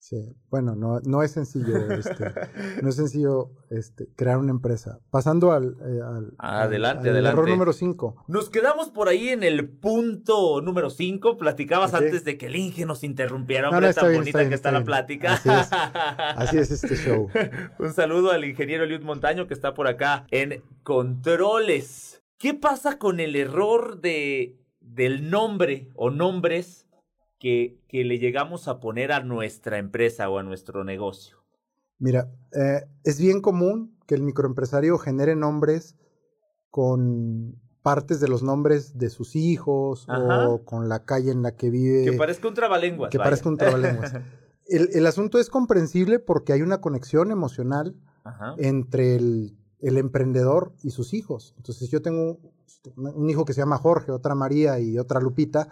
Sí, bueno, no, no es sencillo, este, no es sencillo este, crear una empresa. Pasando al, eh, adelante, adelante. error número 5. Nos quedamos por ahí en el punto número 5. Platicabas antes de que el Inge nos interrumpiera. Hombre, tan bonita que está, la plática. Así es, este show. Un saludo al ingeniero Eliud Montaño que está por acá en controles. ¿Qué pasa con el error de, del nombre o nombres que, que le llegamos a poner a nuestra empresa o a nuestro negocio? Mira, eh, es bien común que el microempresario genere nombres con partes de los nombres de sus hijos o con la calle en la que vive. Que parezca un trabalenguas. Que parezca un trabalenguas. el, el, asunto es comprensible porque hay una conexión emocional entre el, el, emprendedor y sus hijos. Entonces, yo tengo un hijo que se llama Jorge, otra María y otra Lupita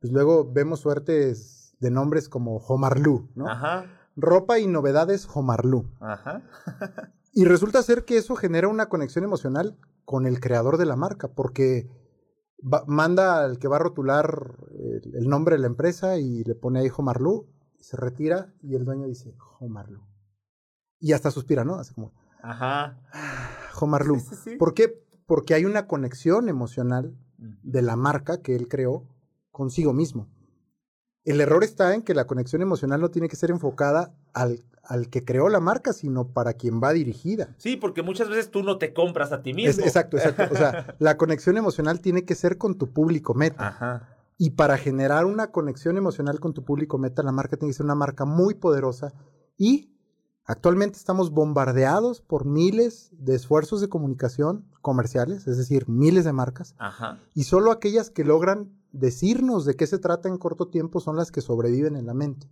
pues luego vemos suertes de nombres como Jomarlú, ¿no? Ajá. Ropa y novedades Jomarlú. Ajá. y resulta ser que eso genera una conexión emocional con el creador de la marca, porque manda al que va a rotular el, nombre de la empresa y le pone ahí Jomarlú, se retira y el dueño dice Jomarlú. Y hasta suspira, ¿no? Así como. Ajá. Jomarlú. ¿Por qué? Porque hay una conexión emocional de la marca que él creó consigo mismo. El error está en que la conexión emocional no tiene que ser enfocada al, al, que creó la marca, sino para quien va dirigida. Sí, porque muchas veces tú no te compras a ti mismo. exacto, exacto. O sea, la conexión emocional tiene que ser con tu público meta. Ajá. Y para generar una conexión emocional con tu público meta, la marca tiene que ser una marca muy poderosa y Actualmente estamos bombardeados por miles de esfuerzos de comunicación comerciales, es decir, miles de marcas, y solo aquellas que logran decirnos de qué se trata en corto tiempo son las que sobreviven en la mente.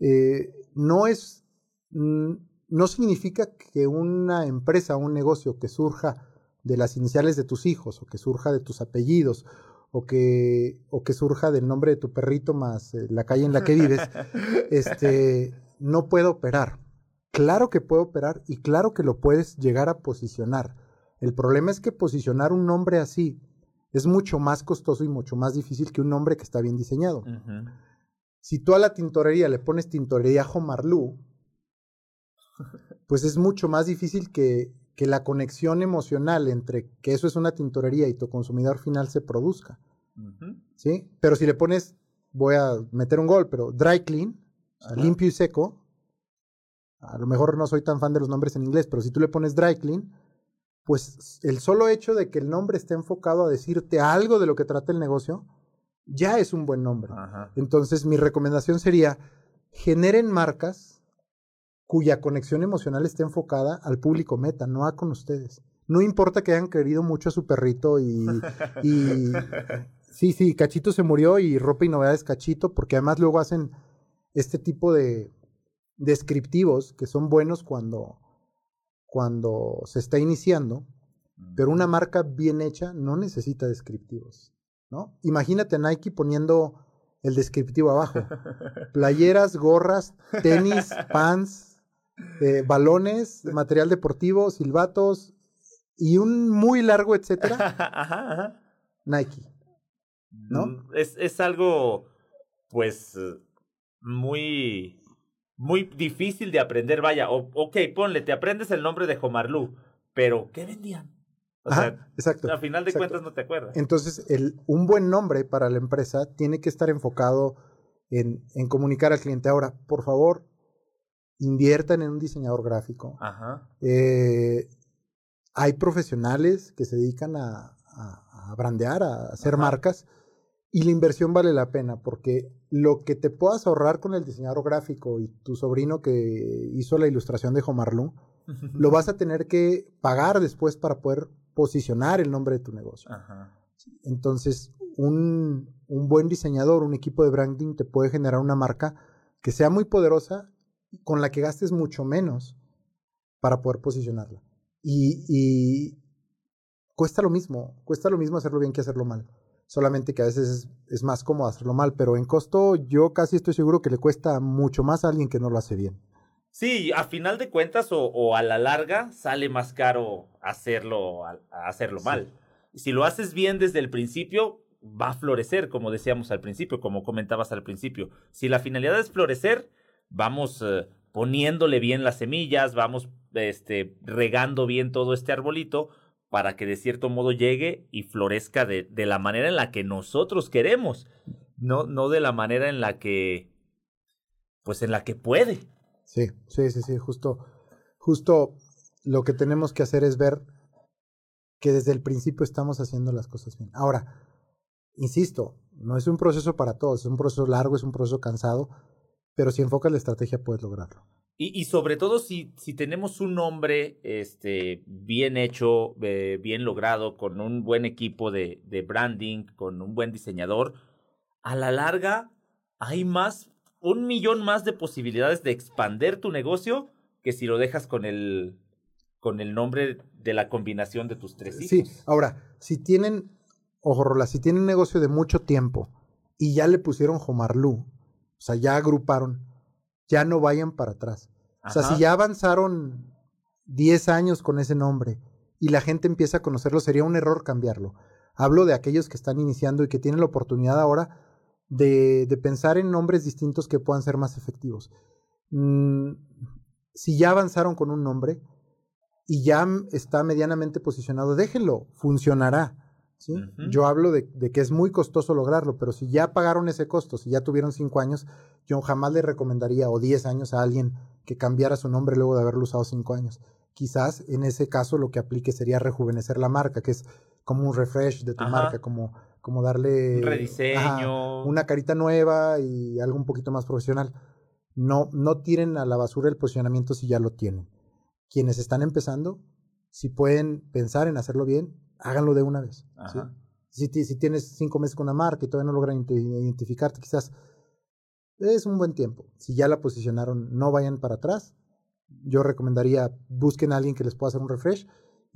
Eh, no es, no significa que una empresa, un negocio que surja de las iniciales de tus hijos, o que surja de tus apellidos, o que, o que surja del nombre de tu perrito más eh, la calle en la que vives, este, no puede operar. Claro que puede operar y claro que lo puedes llegar a posicionar. El problema es que posicionar un nombre así es mucho más costoso y mucho más difícil que un nombre que está bien diseñado. Si tú a la tintorería le pones tintorería Jomarlú, pues es mucho más difícil que, que la conexión emocional entre que eso es una tintorería y tu consumidor final se produzca. ¿Sí? Pero si le pones, voy a meter un gol, pero dry clean, limpio y seco, a lo mejor no soy tan fan de los nombres en inglés, pero si tú le pones dry clean, pues el solo hecho de que el nombre esté enfocado a decirte algo de lo que trata el negocio, ya es un buen nombre. Entonces mi recomendación sería, generen marcas cuya conexión emocional esté enfocada al público meta, no a con ustedes. No importa que hayan querido mucho a su perrito y, y sí, sí, Cachito se murió y ropa y novedades Cachito, porque además luego hacen este tipo de descriptivos que son buenos cuando, cuando se está iniciando, pero una marca bien hecha no necesita descriptivos, ¿no? Imagínate a Nike poniendo el descriptivo abajo. Playeras, gorras, tenis, pants, eh, balones, material deportivo, silbatos y un muy largo etcétera. Nike. ¿No? Mm, es, es algo, pues, muy, muy difícil de aprender. Vaya, ok, ponle, te aprendes el nombre de Jomarlú, pero ¿qué vendían? O sea, exacto. A final de cuentas no te acuerdas. Entonces, el, un buen nombre para la empresa tiene que estar enfocado en, en comunicar al cliente. Ahora, por favor, inviertan en un diseñador gráfico. Ajá. Eh, hay profesionales que se dedican a, a, brandear, a hacer marcas, y la inversión vale la pena, porque lo que te puedas ahorrar con el diseñador gráfico y tu sobrino que hizo la ilustración de Jomarlu, lo vas a tener que pagar después para poder posicionar el nombre de tu negocio. Ajá. Entonces, un, un buen diseñador, un equipo de branding te puede generar una marca que sea muy poderosa con la que gastes mucho menos para poder posicionarla. Y, cuesta lo mismo, cuesta lo mismo hacerlo bien que hacerlo mal. Solamente que a veces es, más cómodo hacerlo mal, pero en costo yo casi estoy seguro que le cuesta mucho más a alguien que no lo hace bien. Sí, a final de cuentas o, a la larga sale más caro hacerlo, hacerlo mal. Si lo haces bien desde el principio, va a florecer, como decíamos al principio, como comentabas al principio. Si la finalidad es florecer, vamos eh, poniéndole bien las semillas, vamos este, regando bien todo este arbolito para que de cierto modo llegue y florezca de, de la manera en la que nosotros queremos, no, no de la manera en la que, pues en la que puede. Sí, sí, sí, sí, justo, justo lo que tenemos que hacer es ver que desde el principio estamos haciendo las cosas bien. Ahora, insisto, no es un proceso para todos, es un proceso largo, es un proceso cansado, pero si enfocas la estrategia puedes lograrlo. Y, y sobre todo si, si tenemos un nombre este, bien hecho, eh, bien logrado, con un buen equipo de, de branding, con un buen diseñador, a la larga hay más, un millón más de posibilidades de expander tu negocio que si lo dejas con el, con el nombre de la combinación de tus tres hijos. Sí, ahora, si tienen, ojo Rola, si tienen negocio de mucho tiempo y ya le pusieron Jomarlú, o sea, ya agruparon, ya no vayan para atrás. O sea, si ya avanzaron 10 años con ese nombre y la gente empieza a conocerlo, sería un error cambiarlo. Hablo de aquellos que están iniciando y que tienen la oportunidad ahora de, de pensar en nombres distintos que puedan ser más efectivos. Mm, si ya avanzaron con un nombre y ya está medianamente posicionado, déjenlo, funcionará. Yo hablo de, que es muy costoso lograrlo, pero si ya pagaron ese costo, si ya tuvieron cinco años, yo jamás le recomendaría o diez años a alguien que cambiara su nombre luego de haberlo usado cinco años. Quizás en ese caso lo que aplique sería rejuvenecer la marca, que es como un refresh de tu marca, como, como darle un rediseño, una carita nueva y algo un poquito más profesional. no, no tiren a la basura el posicionamiento si ya lo tienen. Quienes están empezando, si pueden pensar en hacerlo bien, háganlo de una vez. Si, si, tienes cinco meses con una marca y todavía no logran identificarte, quizás es un buen tiempo. Si ya la posicionaron, no vayan para atrás. Yo recomendaría busquen a alguien que les pueda hacer un refresh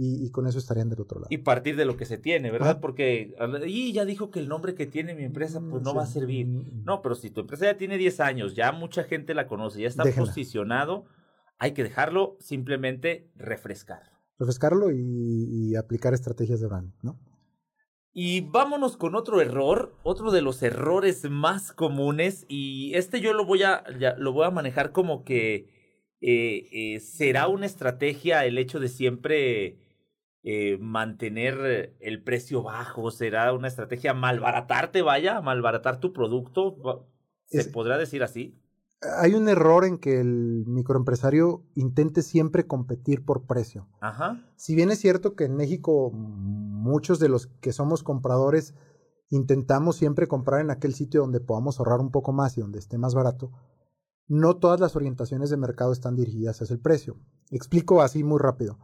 y, con eso estarían del otro lado. Y partir de lo que se tiene, ¿verdad? Porque, y ya dijo que el nombre que tiene mi empresa, pues no va a servir. Mm, mm. No, pero si tu empresa ya tiene 10 años, ya mucha gente la conoce, ya está posicionado, hay que dejarlo simplemente refrescar. Refrescarlo y, aplicar estrategias de brand, ¿no? Y vámonos con otro error, otro de los errores más comunes, y este yo lo voy a, lo voy a manejar como que eh, eh, será una estrategia el hecho de siempre eh, mantener el precio bajo? ¿Será una estrategia malbaratarte, vaya, malbaratar tu producto? ¿Se podrá decir así? Hay un error en que el microempresario intente siempre competir por precio. Ajá. Si bien es cierto que en México muchos de los que somos compradores intentamos siempre comprar en aquel sitio donde podamos ahorrar un poco más y donde esté más barato, no todas las orientaciones de mercado están dirigidas hacia el precio. Explico así muy rápido.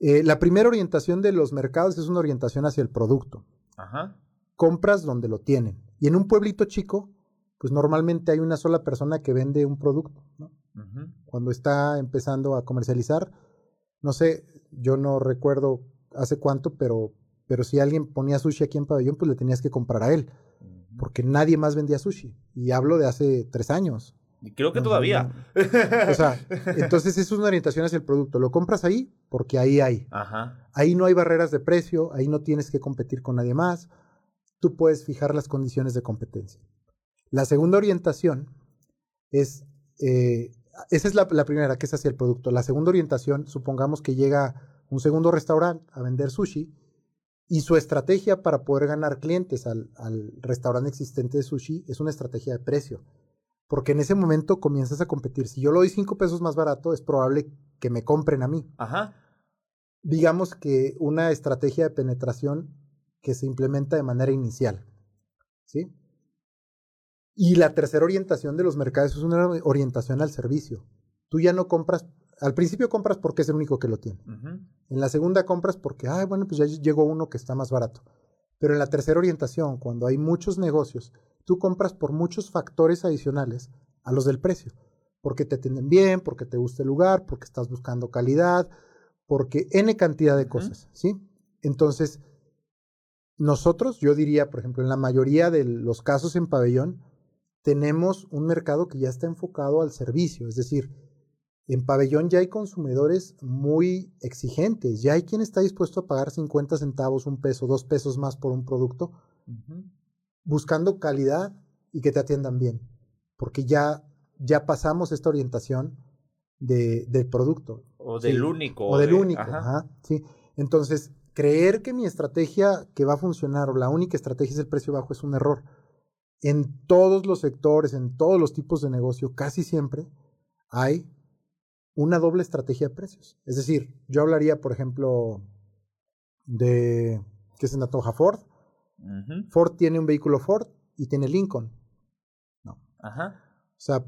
Eh, la primera orientación de los mercados es una orientación hacia el producto. Ajá. Compras donde lo tienen. Y en un pueblito chico, pues normalmente hay una sola persona que vende un producto. Cuando está empezando a comercializar, no sé, yo no recuerdo hace cuánto, pero, pero si alguien ponía sushi aquí en Pabellón, pues le tenías que comprar a él. Porque nadie más vendía sushi. Y hablo de hace tres años. Creo que todavía. O sea, entonces es una orientación hacia el producto. Lo compras ahí porque ahí hay. Ajá. Ahí no hay barreras de precio, ahí no tienes que competir con nadie más. Tú puedes fijar las condiciones de competencia. La segunda orientación es, eh, esa es la, la, primera, que es hacia el producto. La segunda orientación, supongamos que llega un segundo restaurante a vender sushi y su estrategia para poder ganar clientes al, al restaurante existente de sushi es una estrategia de precio porque en ese momento comienzas a competir. Si yo lo doy cinco pesos más barato, es probable que me compren a mí. Ajá. Digamos que una estrategia de penetración que se implementa de manera inicial. ¿Sí? Y la tercera orientación de los mercados es una orientación al servicio. Tú ya no compras, al principio compras porque es el único que lo tiene. En la segunda compras porque, ay, bueno, pues ya llegó uno que está más barato. Pero en la tercera orientación, cuando hay muchos negocios tú compras por muchos factores adicionales a los del precio. Porque te atienden bien, porque te gusta el lugar, porque estás buscando calidad, porque N cantidad de cosas, ¿sí? Entonces, nosotros, yo diría, por ejemplo, en la mayoría de los casos en pabellón, tenemos un mercado que ya está enfocado al servicio, es decir, en pabellón ya hay consumidores muy exigentes, ya hay quien está dispuesto a pagar 50 centavos, un peso, dos pesos más por un producto, buscando calidad y que te atiendan bien, porque ya, ya pasamos esta orientación de, del producto. O del único. O del único, sí. Entonces, creer que mi estrategia que va a funcionar o la única estrategia es el precio bajo es un error. En todos los sectores, en todos los tipos de negocio, casi siempre hay una doble estrategia de precios. Es decir, yo hablaría, por ejemplo, de que se antoja Ford, Ford tiene un vehículo Ford y tiene Lincoln. No. Ajá. O sea,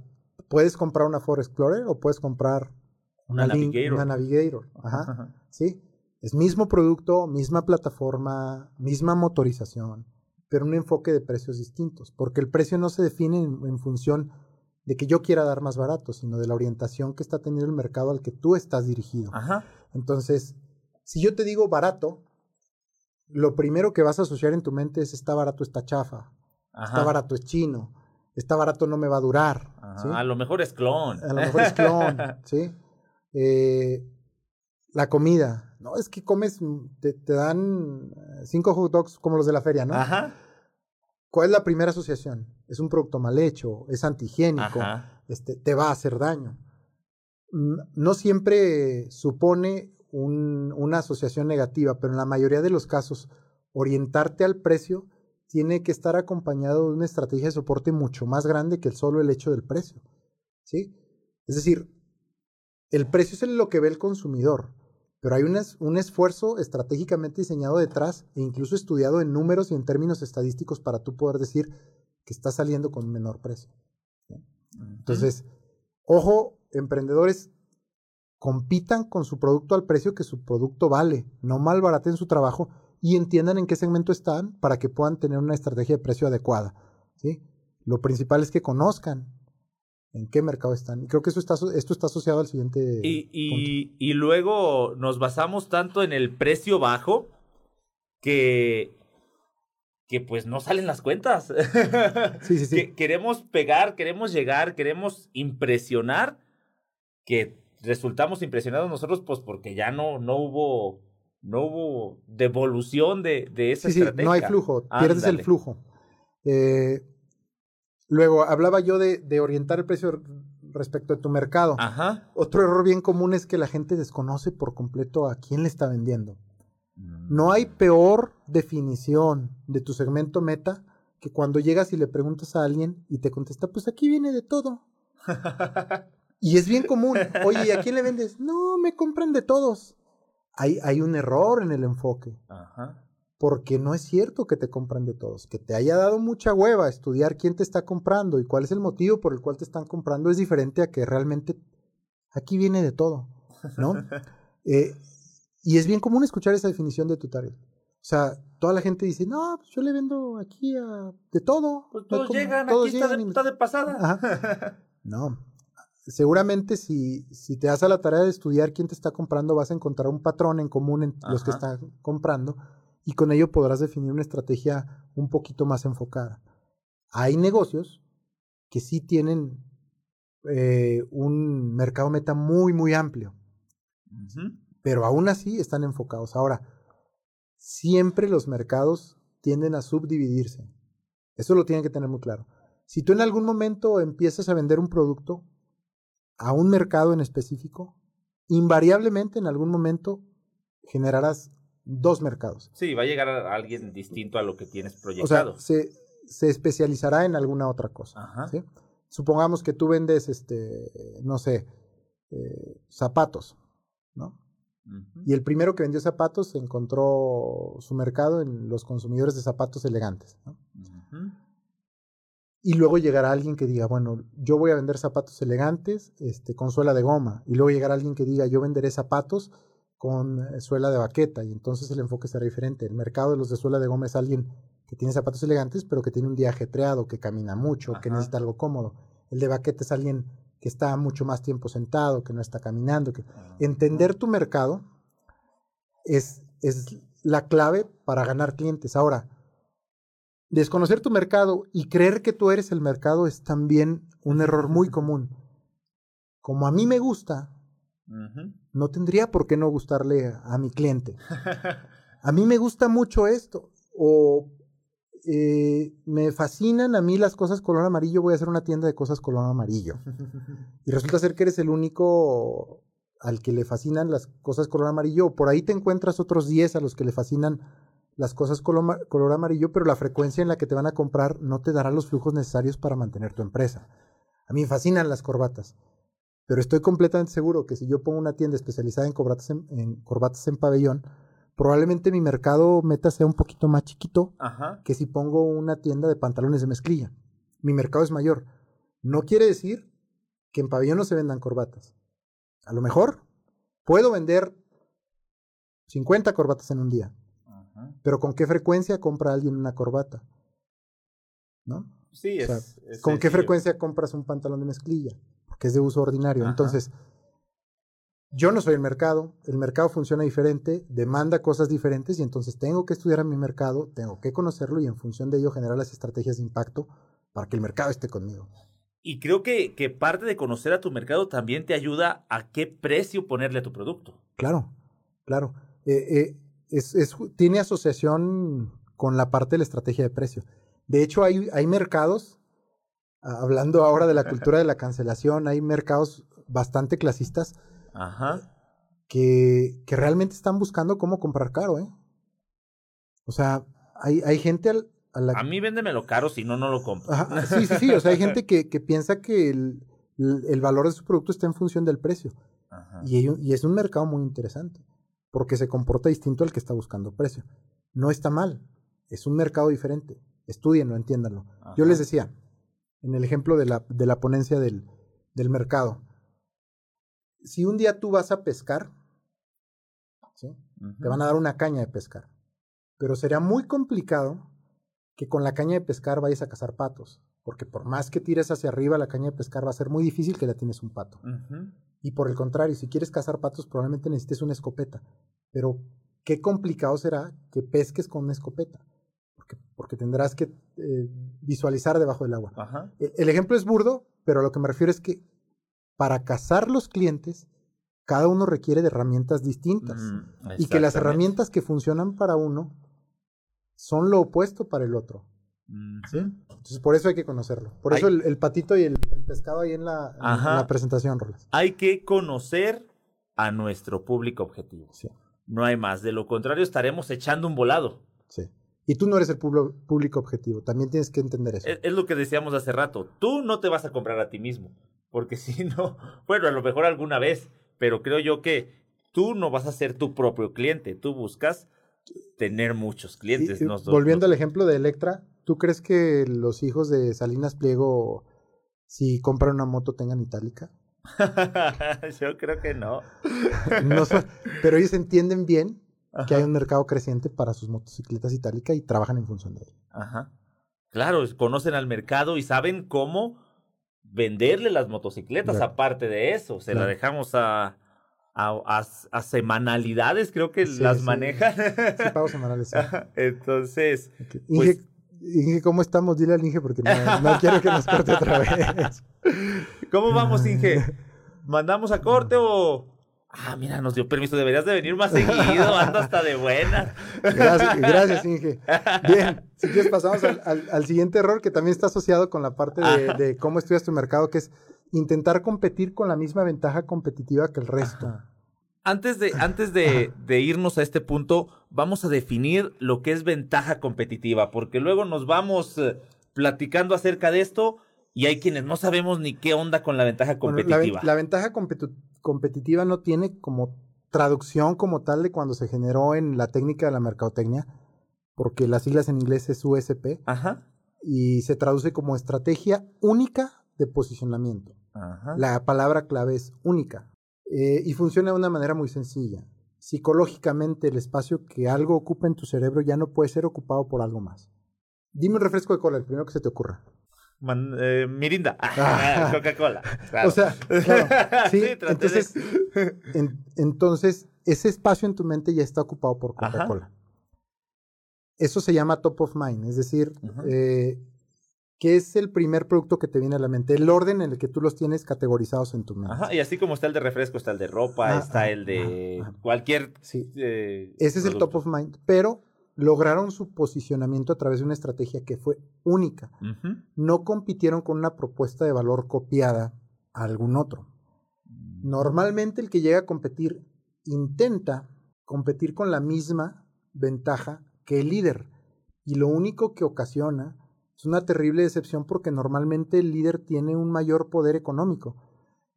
puedes comprar una Ford Explorer o puedes comprar una, Navigator. Una Navigator. Ajá. Sí. Es mismo producto, misma plataforma, misma motorización, pero un enfoque de precios distintos. Porque el precio no se define en, función de que yo quiera dar más barato, sino de la orientación que está teniendo el mercado al que tú estás dirigido. Ajá. Entonces, si yo te digo barato, lo primero que vas a asociar en tu mente es está barato, está chafa, está barato, es chino, está barato, no me va a durar. A lo mejor es clon. A lo mejor es clon, ¿sí? Eh, la comida, no, es que comes, te, dan cinco hot dogs como los de la feria, ¿no? Ajá. ¿Cuál es la primera asociación? Es un producto mal hecho, es antihigiénico, este, te va a hacer daño. No siempre supone una asociación negativa, pero en la mayoría de los casos, orientarte al precio tiene que estar acompañado de una estrategia de soporte mucho más grande que el solo el hecho del precio. ¿sí? Es decir, el precio es lo que ve el consumidor, pero hay un, un esfuerzo estratégicamente diseñado detrás e incluso estudiado en números y en términos estadísticos para tú poder decir que está saliendo con menor precio. Entonces, ojo, emprendedores, compitan con su producto al precio que su producto vale, no malbaraten su trabajo y entiendan en qué segmento están para que puedan tener una estrategia de precio adecuada. ¿sí? Lo principal es que conozcan en qué mercado están. Y creo que eso está, esto está asociado al siguiente. Y, y, luego nos basamos tanto en el precio bajo que, que pues no salen las cuentas. Sí, sí, sí. queremos pegar, queremos llegar, queremos impresionar, que resultamos impresionados nosotros pues porque ya no, no hubo no hubo devolución de, de esa sí, no hay flujo, pierdes el flujo. Eh, luego, hablaba yo de, de, orientar el precio respecto a tu mercado. Ajá. Otro error bien común es que la gente desconoce por completo a quién le está vendiendo. No hay peor definición de tu segmento meta que cuando llegas y le preguntas a alguien y te contesta, pues aquí viene de todo. y es bien común. Oye, ¿y a quién le vendes? No, me compran de todos hay, hay un error en el enfoque. Ajá. Porque no es cierto que te compran de todos. Que te haya dado mucha hueva estudiar quién te está comprando y cuál es el motivo por el cual te están comprando es diferente a que realmente aquí viene de todo, ¿no? Eh, y es bien común escuchar esa definición de tu target. O sea, toda la gente dice, no, pues yo le vendo aquí a, de todo. Pues todos llegan, aquí está de, está de pasada. No, seguramente si, si te das a la tarea de estudiar quién te está comprando, vas a encontrar un patrón en común en los que están comprando y con ello podrás definir una estrategia un poquito más enfocada. Hay negocios que sí tienen eh, un mercado meta muy, muy amplio, pero aún así están enfocados. Ahora, siempre los mercados tienden a subdividirse. Eso lo tienen que tener muy claro. Si tú en algún momento empiezas a vender un producto, a un mercado en específico, invariablemente en algún momento generarás dos mercados. Sí, va a llegar a alguien distinto a lo que tienes proyectado. O sea, se, especializará en alguna otra cosa. Supongamos que tú vendes, este, no sé, eh, zapatos, ¿no? Y el primero que vendió zapatos encontró su mercado en los consumidores de zapatos elegantes. ¿no? Y luego llegará alguien que diga, bueno, yo voy a vender zapatos elegantes este, con suela de goma. Y luego llegará alguien que diga, yo venderé zapatos con eh, suela de baqueta. Y entonces el enfoque será diferente. El mercado de los de suela de goma es alguien que tiene zapatos elegantes, pero que tiene un día ajetreado, que camina mucho, que necesita algo cómodo. El de baqueta es alguien que está mucho más tiempo sentado, que no está caminando. Que... Entender tu mercado es, es la clave para ganar clientes. Ahora, Desconocer tu mercado y creer que tú eres el mercado es también un error muy común. Como a mí me gusta, no tendría por qué no gustarle a, mi cliente. A mí me gusta mucho esto. O eh, me fascinan a mí las cosas color amarillo, voy a hacer una tienda de cosas color amarillo. Y resulta ser que eres el único al que le fascinan las cosas color amarillo. Por ahí te encuentras otros 10 a los que le fascinan las cosas color, amarillo, pero la frecuencia en la que te van a comprar no te dará los flujos necesarios para mantener tu empresa. A mí me fascinan las corbatas, pero estoy completamente seguro que si yo pongo una tienda especializada en corbatas en, corbatas en pabellón, probablemente mi mercado meta sea un poquito más chiquito que si pongo una tienda de pantalones de mezclilla. Mi mercado es mayor. No quiere decir que en pabellón no se vendan corbatas. A lo mejor puedo vender 50 corbatas en un día, pero ¿con qué frecuencia compra alguien una corbata? ¿No? Sí, es, ¿Con qué frecuencia compras un pantalón de mezclilla? Porque es de uso ordinario. Entonces, yo no soy el mercado, el mercado funciona diferente, demanda cosas diferentes y entonces tengo que estudiar a mi mercado, tengo que conocerlo y en función de ello generar las estrategias de impacto para que el mercado esté conmigo. Y creo que, que parte de conocer a tu mercado también te ayuda a qué precio ponerle a tu producto. Claro, claro. Eh, eh, es, tiene asociación con la parte de la estrategia de precio. De hecho, hay, hay mercados, hablando ahora de la cultura de la cancelación, hay mercados bastante clasistas Que, que realmente están buscando cómo comprar caro, ¿eh? O sea, hay, hay gente a la... A mí véndemelo caro, si no, no lo compro. sí, sí, sí, o sea, hay gente que, que piensa que el, el, valor de su producto está en función del precio. Y, y es un mercado muy interesante porque se comporta distinto al que está buscando precio. No está mal, es un mercado diferente. Estudienlo, entiéndanlo. Yo les decía, en el ejemplo de la, de la ponencia del, del mercado. Si un día tú vas a pescar, te van a dar una caña de pescar, pero sería muy complicado que con la caña de pescar vayas a cazar patos, porque por más que tires hacia arriba la caña de pescar va a ser muy difícil que la tienes un pato. Y por el contrario, si quieres cazar patos probablemente necesites una escopeta, pero qué complicado será que pesques con una escopeta porque, tendrás que eh, visualizar debajo del agua. E, el, ejemplo es burdo, pero a lo que me refiero es que para cazar los clientes, cada uno requiere de herramientas distintas. Mm, y que las herramientas que funcionan para uno son lo opuesto para el otro. Entonces, por eso hay que conocerlo. Por eso el, patito y el, pescado ahí en la, en la presentación, Rolas. Hay que conocer a nuestro público objetivo. No hay más. De lo contrario, estaremos echando un volado. Sí. Y tú no eres el público objetivo, también tienes que entender eso. Es, lo que decíamos hace rato, tú no te vas a comprar a ti mismo, porque si no, bueno, a lo mejor alguna vez, pero creo yo que tú no vas a ser tu propio cliente, tú buscas tener muchos clientes. volviendo al ejemplo de Electra, ¿tú crees que los hijos de Salinas Pliego, si compran una moto, tengan itálica? yo creo que no. no pero ellos entienden bien que hay un mercado creciente para sus motocicletas itálicas y trabajan en función de ello. Ajá. Claro, conocen al mercado y saben cómo venderle las motocicletas. Aparte de eso, se la dejamos a, a, a, semanalidades, creo que las manejan. Sí, pago semanales. Entonces. Pues Inge, ¿cómo estamos? Dile al Inge porque no, no quiero que nos corte otra vez. ¿Cómo vamos, Inge? ¿Mandamos a corte o.? Ah, mira, nos dio permiso, deberías de venir más seguido, ando hasta de buena. Gracias, gracias, Inge. Bien, si quieres pasamos al, siguiente error que también está asociado con la parte de, cómo estudias tu mercado, que es intentar competir con la misma ventaja competitiva que el resto. Antes, de, antes de, de, irnos a este punto, vamos a definir lo que es ventaja competitiva, porque luego nos vamos eh, platicando acerca de esto y hay quienes no sabemos ni qué onda con la ventaja competitiva. la, ventaja competitiva no tiene como traducción como tal de cuando se generó en la técnica de la mercadotecnia, porque las siglas en inglés es USP, Ajá. y se traduce como estrategia única de posicionamiento. Ajá. La palabra clave es única. Eh, y funciona de una manera muy sencilla. Psicológicamente, el espacio que algo ocupa en tu cerebro ya no puede ser ocupado por algo más. Dime un refresco de cola, el primero que se te ocurra. Eh, Mirinda, ah. Coca-Cola. O sea, sí, entonces, entonces, ese espacio en tu mente ya está ocupado por Coca-Cola. Eso se llama top of mind, es decir, eh, ¿qué es el primer producto que te viene a la mente? El orden en el que tú los tienes categorizados en tu mente. Ajá, y así como está el de refresco, está el de ropa, ah, está ah, el de cualquier... Sí. Eh, ese es el top of mind, pero lograron su posicionamiento a través de una estrategia que fue única. No compitieron con una propuesta de valor copiada a algún otro. Normalmente el que llega a competir intenta competir con la misma ventaja que el líder y lo único que ocasiona es una terrible decepción porque normalmente el líder tiene un mayor poder económico.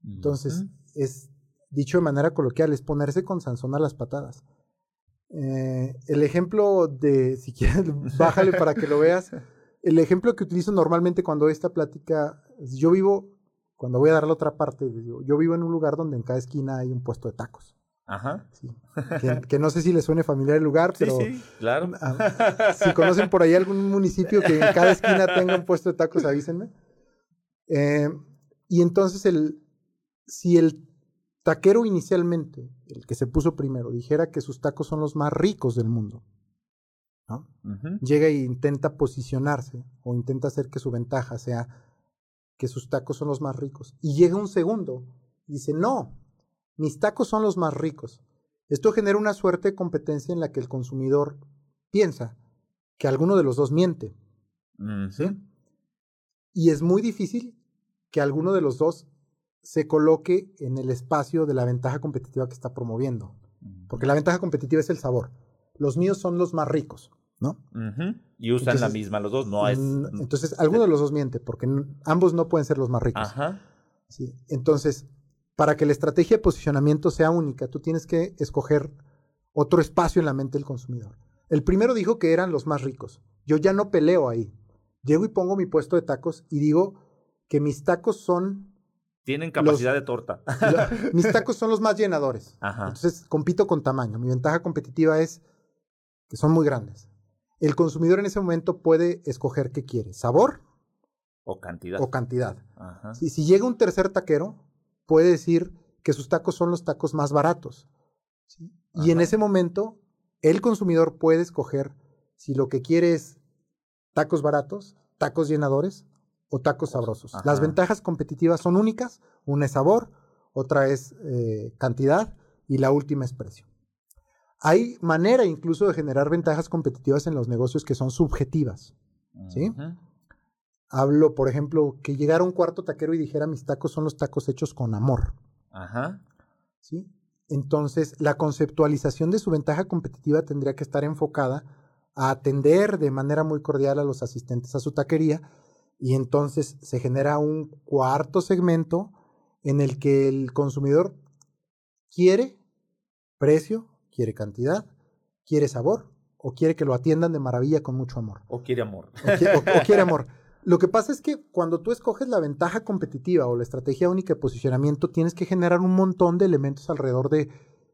Entonces, es dicho de manera coloquial, es ponerse con Sansón a las patadas. Eh, el ejemplo de, si quieres, bájale para que lo veas. El ejemplo que utilizo normalmente cuando esta plática, yo vivo, cuando voy a dar la otra parte, yo vivo en un lugar donde en cada esquina hay un puesto de tacos. Ajá. Que, no sé si les suene familiar el lugar, pero. Sí, claro. Ah, si conocen por ahí algún municipio que en cada esquina tenga un puesto de tacos, avísenme. Eh, y entonces, el, si el taquero inicialmente, el que se puso primero, dijera que sus tacos son los más ricos del mundo, ¿no? llega e intenta posicionarse o intenta hacer que su ventaja sea que sus tacos son los más ricos. Y llega un segundo y dice, no, mis tacos son los más ricos. Esto genera una suerte de competencia en la que el consumidor piensa que alguno de los dos miente. ¿sí? Y es muy difícil que alguno de los dos se coloque en el espacio de la ventaja competitiva que está promoviendo. Porque la ventaja competitiva es el sabor. Los míos son los más ricos, ¿no? Y usan la misma los dos, no es... Entonces, alguno de los dos miente, porque ambos no pueden ser los más ricos. Ajá. Sí. Entonces, para que la estrategia de posicionamiento sea única, tú tienes que escoger otro espacio en la mente del consumidor. El primero dijo que eran los más ricos. Yo ya no peleo ahí. Llego y pongo mi puesto de tacos y digo que mis tacos son Tienen capacidad de torta. mis tacos son los más llenadores. Entonces compito con tamaño. Mi ventaja competitiva es que son muy grandes. El consumidor en ese momento puede escoger qué quiere, sabor o cantidad. O cantidad. Si, si, llega un tercer taquero, puede decir que sus tacos son los tacos más baratos. Y en ese momento, el consumidor puede escoger si lo que quiere es tacos baratos, tacos llenadores o tacos sabrosos. Las ventajas competitivas son únicas, una es sabor, otra es eh, cantidad y la última es precio. Hay manera incluso de generar ventajas competitivas en los negocios que son subjetivas. ¿sí? Hablo, por ejemplo, que llegara un cuarto taquero y dijera mis tacos son los tacos hechos con amor. Ajá. ¿Sí? Entonces, la conceptualización de su ventaja competitiva tendría que estar enfocada a atender de manera muy cordial a los asistentes a su taquería y entonces se genera un cuarto segmento en el que el consumidor quiere precio, quiere cantidad, quiere sabor o quiere que lo atiendan de maravilla con mucho amor. O quiere amor. O, quiere amor. Lo que pasa es que cuando tú escoges la ventaja competitiva o la estrategia única de posicionamiento, tienes que generar un montón de elementos alrededor de,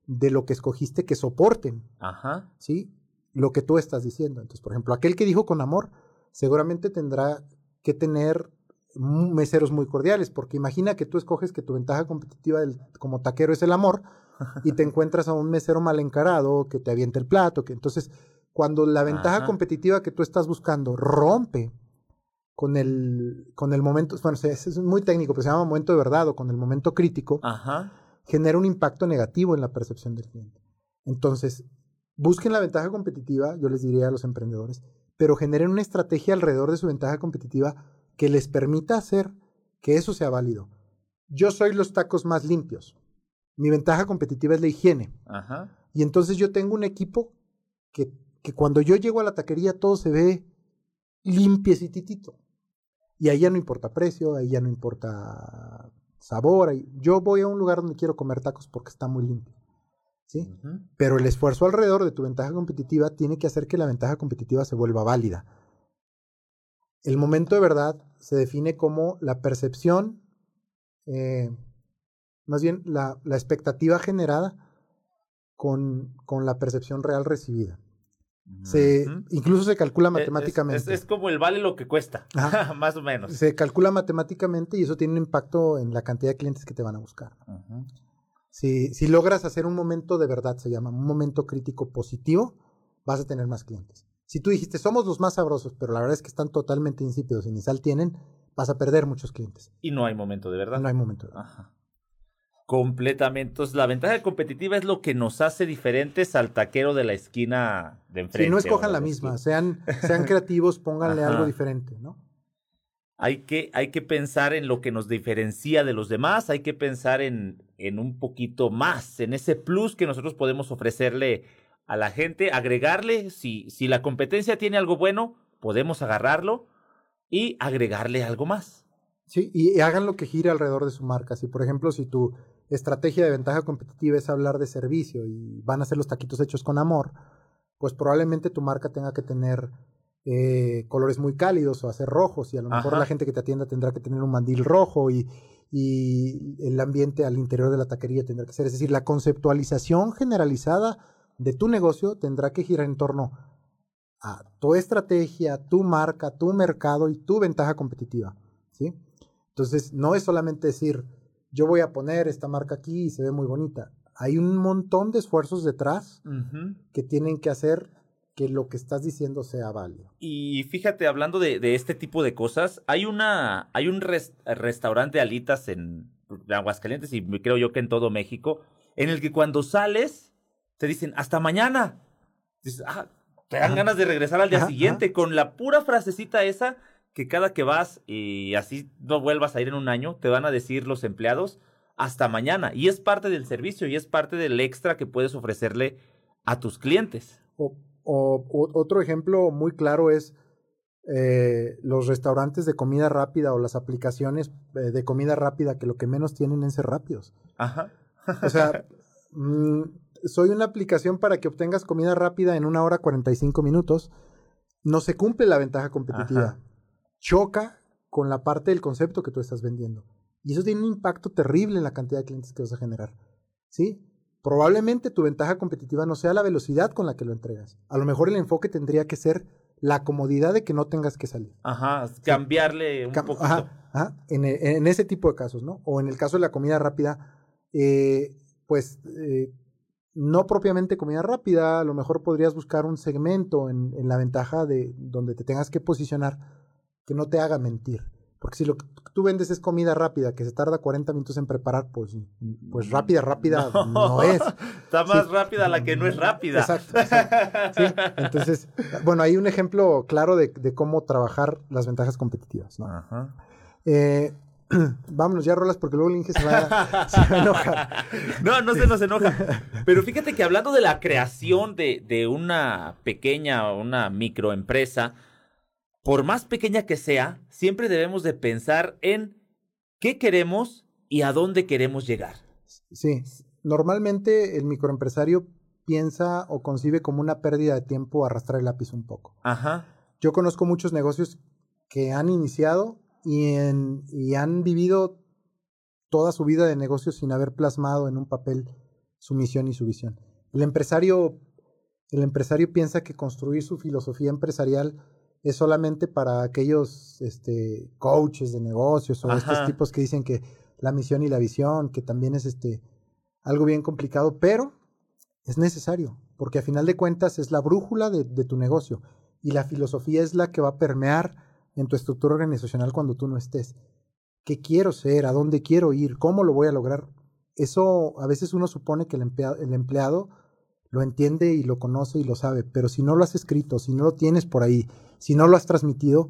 de lo que escogiste que soporten. Ajá. ¿Sí? Lo que tú estás diciendo. Entonces, por ejemplo, aquel que dijo con amor, seguramente tendrá que tener meseros muy cordiales, porque imagina que tú escoges que tu ventaja competitiva como taquero es el amor y te encuentras a un mesero mal encarado que te avienta el plato, que entonces cuando la ventaja competitiva que tú estás buscando rompe con el, con el momento, bueno, es, muy técnico, pero se llama momento de verdad o con el momento crítico, genera un impacto negativo en la percepción del cliente. Entonces, busquen la ventaja competitiva, yo les diría a los emprendedores, pero generen una estrategia alrededor de su ventaja competitiva que les permita hacer que eso sea válido. Yo soy los tacos más limpios. Mi ventaja competitiva es la higiene. Ajá. Y entonces yo tengo un equipo que, que cuando yo llego a la taquería todo se ve limpiecitito. Y ahí ya no importa precio, ahí ya no importa sabor. Yo voy a un lugar donde quiero comer tacos porque está muy limpio. ¿Sí? Pero el esfuerzo alrededor de tu ventaja competitiva tiene que hacer que la ventaja competitiva se vuelva válida. El momento de verdad se define como la percepción, eh, más bien la, la expectativa generada con, con, la percepción real recibida. Se, Incluso se calcula matemáticamente. Es, como el vale lo que cuesta, más o menos. Se calcula matemáticamente y eso tiene un impacto en la cantidad de clientes que te van a buscar. Si, si logras hacer un momento de verdad, se llama, un momento crítico positivo, vas a tener más clientes. Si tú dijiste, somos los más sabrosos, pero la verdad es que están totalmente insípidos y ni sal tienen, vas a perder muchos clientes. Y no hay momento de verdad. No hay momento de verdad. Ajá. Completamente. Entonces, la ventaja competitiva es lo que nos hace diferentes al taquero de la esquina de enfrente. Si no escojan la misma, sean, sean creativos, pónganle algo diferente, ¿no? Hay que, hay que pensar en lo que nos diferencia de los demás, hay que pensar en, en un poquito más, en ese plus que nosotros podemos ofrecerle a la gente, agregarle, si, si la competencia tiene algo bueno, podemos agarrarlo y agregarle algo más. Sí, y hagan lo que gire alrededor de su marca. Si, por ejemplo, si tu estrategia de ventaja competitiva es hablar de servicio y van a ser los taquitos hechos con amor, pues probablemente tu marca tenga que tener eh, colores muy cálidos o hacer rojos y a lo mejor la gente que te atienda tendrá que tener un mandil rojo y, y, el ambiente al interior de la taquería tendrá que ser. Es decir, la conceptualización generalizada de tu negocio tendrá que girar en torno a tu estrategia, tu marca, tu mercado y tu ventaja competitiva. ¿sí? Entonces, no es solamente decir, yo voy a poner esta marca aquí y se ve muy bonita. Hay un montón de esfuerzos detrás que tienen que hacer que lo que estás diciendo sea válido. Y fíjate, hablando de, este tipo de cosas, hay una, hay un restaurante de alitas en Aguascalientes y creo yo que en todo México, en el que cuando sales te dicen hasta mañana. Dices, ah, te dan ganas de regresar al día siguiente con la pura frasecita esa que cada que vas y así no vuelvas a ir en un año, te van a decir los empleados hasta mañana. Y es parte del servicio y es parte del extra que puedes ofrecerle a tus clientes. O, otro ejemplo muy claro es eh, los restaurantes de comida rápida o las aplicaciones eh, de comida rápida que lo que menos tienen es ser rápidos. Ajá. o sea, mm, soy una aplicación para que obtengas comida rápida en una hora 45 minutos. No se cumple la ventaja competitiva. Choca con la parte del concepto que tú estás vendiendo. Y eso tiene un impacto terrible en la cantidad de clientes que vas a generar. ¿Sí? Probablemente tu ventaja competitiva no sea la velocidad con la que lo entregas. A lo mejor el enfoque tendría que ser la comodidad de que no tengas que salir. Ajá, cambiarle un poquito. Ajá, En, en, ese tipo de casos, ¿no? O en el caso de la comida rápida, eh, pues eh, no propiamente comida rápida, a lo mejor podrías buscar un segmento en, en, la ventaja de donde te tengas que posicionar que no te haga mentir. Porque si lo que tú vendes es comida rápida, que se tarda 40 minutos en preparar, pues, pues mm, rápida, rápida no, es. Está más rápida la que no es rápida. Exacto. Sí, entonces, bueno, hay un ejemplo claro de, de cómo trabajar las ventajas competitivas. ¿no? Ajá. Eh, vámonos ya, Rolas, porque luego el Inge se va, se va, a enojar. No, no se nos enoja. Pero fíjate que hablando de la creación de, de una pequeña, una microempresa, por más pequeña que sea, siempre debemos de pensar en qué queremos y a dónde queremos llegar. Sí, normalmente el microempresario piensa o concibe como una pérdida de tiempo arrastrar el lápiz un poco. Ajá. Yo conozco muchos negocios que han iniciado y, en, y han vivido toda su vida de negocio sin haber plasmado en un papel su misión y su visión. El empresario, el empresario piensa que construir su filosofía empresarial es solamente para aquellos este, coaches de negocios o estos tipos que dicen que la misión y la visión, que también es este, algo bien complicado, pero es necesario, porque a final de cuentas es la brújula de, de tu negocio y la filosofía es la que va a permear en tu estructura organizacional cuando tú no estés. ¿Qué quiero ser? ¿A dónde quiero ir? ¿Cómo lo voy a lograr? Eso a veces uno supone que el empleado, el empleado lo entiende y lo conoce y lo sabe, pero si no lo has escrito, si no lo tienes por ahí, si no lo has transmitido,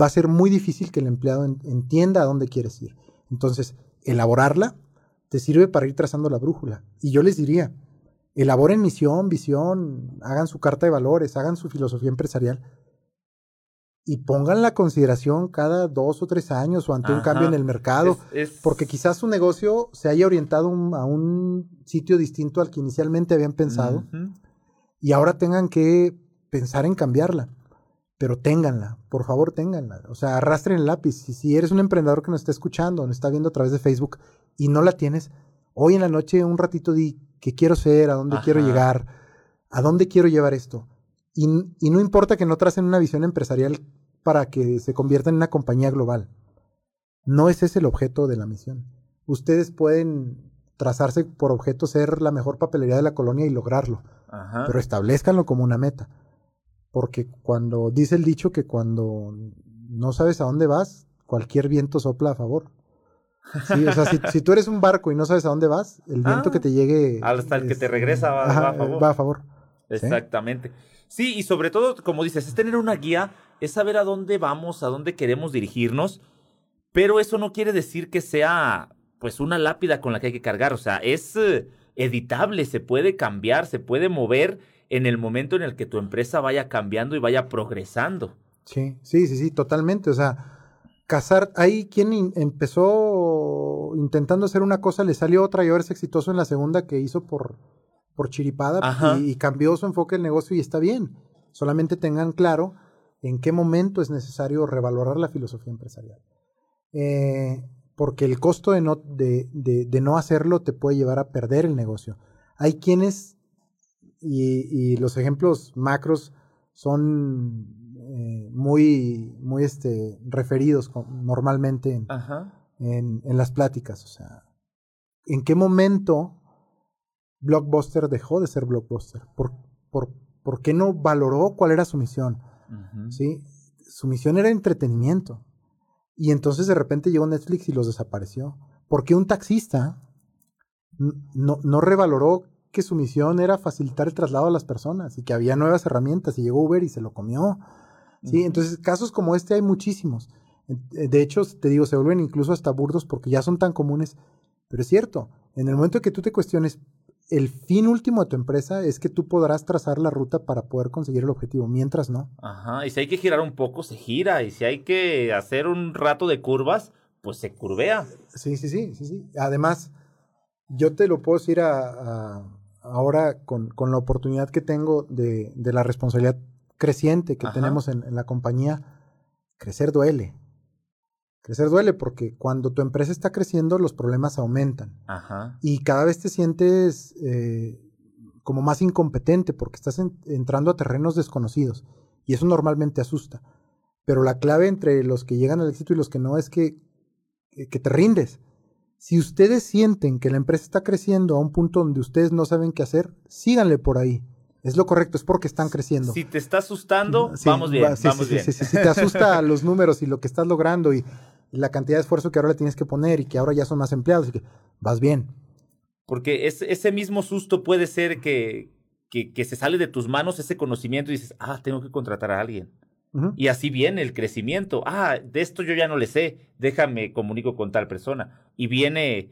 va a ser muy difícil que el empleado entienda a dónde quieres ir. Entonces, elaborarla te sirve para ir trazando la brújula. Y yo les diría, elaboren misión, visión, hagan su carta de valores, hagan su filosofía empresarial y pongan la consideración cada dos o tres años o ante un cambio en el mercado, porque quizás su negocio se haya orientado a un sitio distinto al que inicialmente habían pensado y ahora tengan que pensar en cambiarla. Pero ténganla, por favor ténganla. O sea, arrastren el lápiz. Y si eres un emprendedor que nos está escuchando, nos está viendo a través de Facebook y no la tienes, hoy en la noche un ratito di qué quiero ser, a dónde quiero llegar, a dónde quiero llevar esto. Y, y, no importa que no tracen una visión empresarial para que se convierta en una compañía global. No ese es el objeto de la misión. Ustedes pueden trazarse por objeto ser la mejor papelería de la colonia y lograrlo, pero establezcanlo como una meta. Porque cuando dice el dicho que cuando no sabes a dónde vas, cualquier viento sopla a favor. Sí, o sea, si, tú eres un barco y no sabes a dónde vas, el viento ah. que te llegue. Hasta el que te regresa va, a favor. Va a favor. Exactamente. ¿Sí? y sobre todo, como dices, es tener una guía es saber a dónde vamos, a dónde queremos dirigirnos, pero eso no quiere decir que sea pues una lápida con la que hay que cargar, o sea, es eh, editable, se puede cambiar, se puede mover en el momento en el que tu empresa vaya cambiando y vaya progresando. Sí, sí, sí, sí, totalmente, o sea, casar, hay quien empezó intentando hacer una cosa, le salió otra y ahora es exitoso en la segunda que hizo por, por chiripada y, y, cambió su enfoque del negocio y está bien. Solamente tengan claro en qué momento es necesario revalorar la filosofía empresarial. Eh, porque el costo de no, de, de, no, hacerlo te puede llevar a perder el negocio. Hay quienes, y, los ejemplos macros son eh, muy, muy este, referidos normalmente en, en, en, las pláticas. O sea, ¿en qué momento Blockbuster dejó de ser Blockbuster? ¿Por, por, por qué no valoró cuál era su misión? ¿Sí? Su misión era entretenimiento. Y entonces de repente llegó Netflix y los desapareció. Porque un taxista no, no revaloró que su misión era facilitar el traslado a las personas y que había nuevas herramientas y llegó Uber y se lo comió. ¿sí? Entonces, casos como este hay muchísimos. De hecho, te digo, se vuelven incluso hasta burdos porque ya son tan comunes. Pero es cierto, en el momento que tú te cuestiones el fin último de tu empresa es que tú podrás trazar la ruta para poder conseguir el objetivo, mientras no. Ajá, y si hay que girar un poco, se gira, y si hay que hacer un rato de curvas, pues se curvea. Sí, sí, sí, sí, sí. Además, yo te lo puedo decir a, ahora con, con, la oportunidad que tengo de, de la responsabilidad creciente que tenemos en, en la compañía, crecer duele. Crecer duele porque cuando tu empresa está creciendo los problemas aumentan. Y cada vez te sientes eh, como más incompetente porque estás entrando a terrenos desconocidos. Y eso normalmente asusta. Pero la clave entre los que llegan al éxito y los que no es que, que te rindes. Si ustedes sienten que la empresa está creciendo a un punto donde ustedes no saben qué hacer, síganle por ahí. Es lo correcto, es porque están creciendo. Si te está asustando, vamos bien, vamos bien. Si te asusta los números y lo que estás logrando y la cantidad de esfuerzo que ahora le tienes que poner y que ahora ya son más empleados y que vas bien. Porque ese mismo susto puede ser que, que, se sale de tus manos ese conocimiento y dices, ah, tengo que contratar a alguien. Y así viene el crecimiento. Ah, de esto yo ya no le sé, déjame comunico con tal persona. Y viene,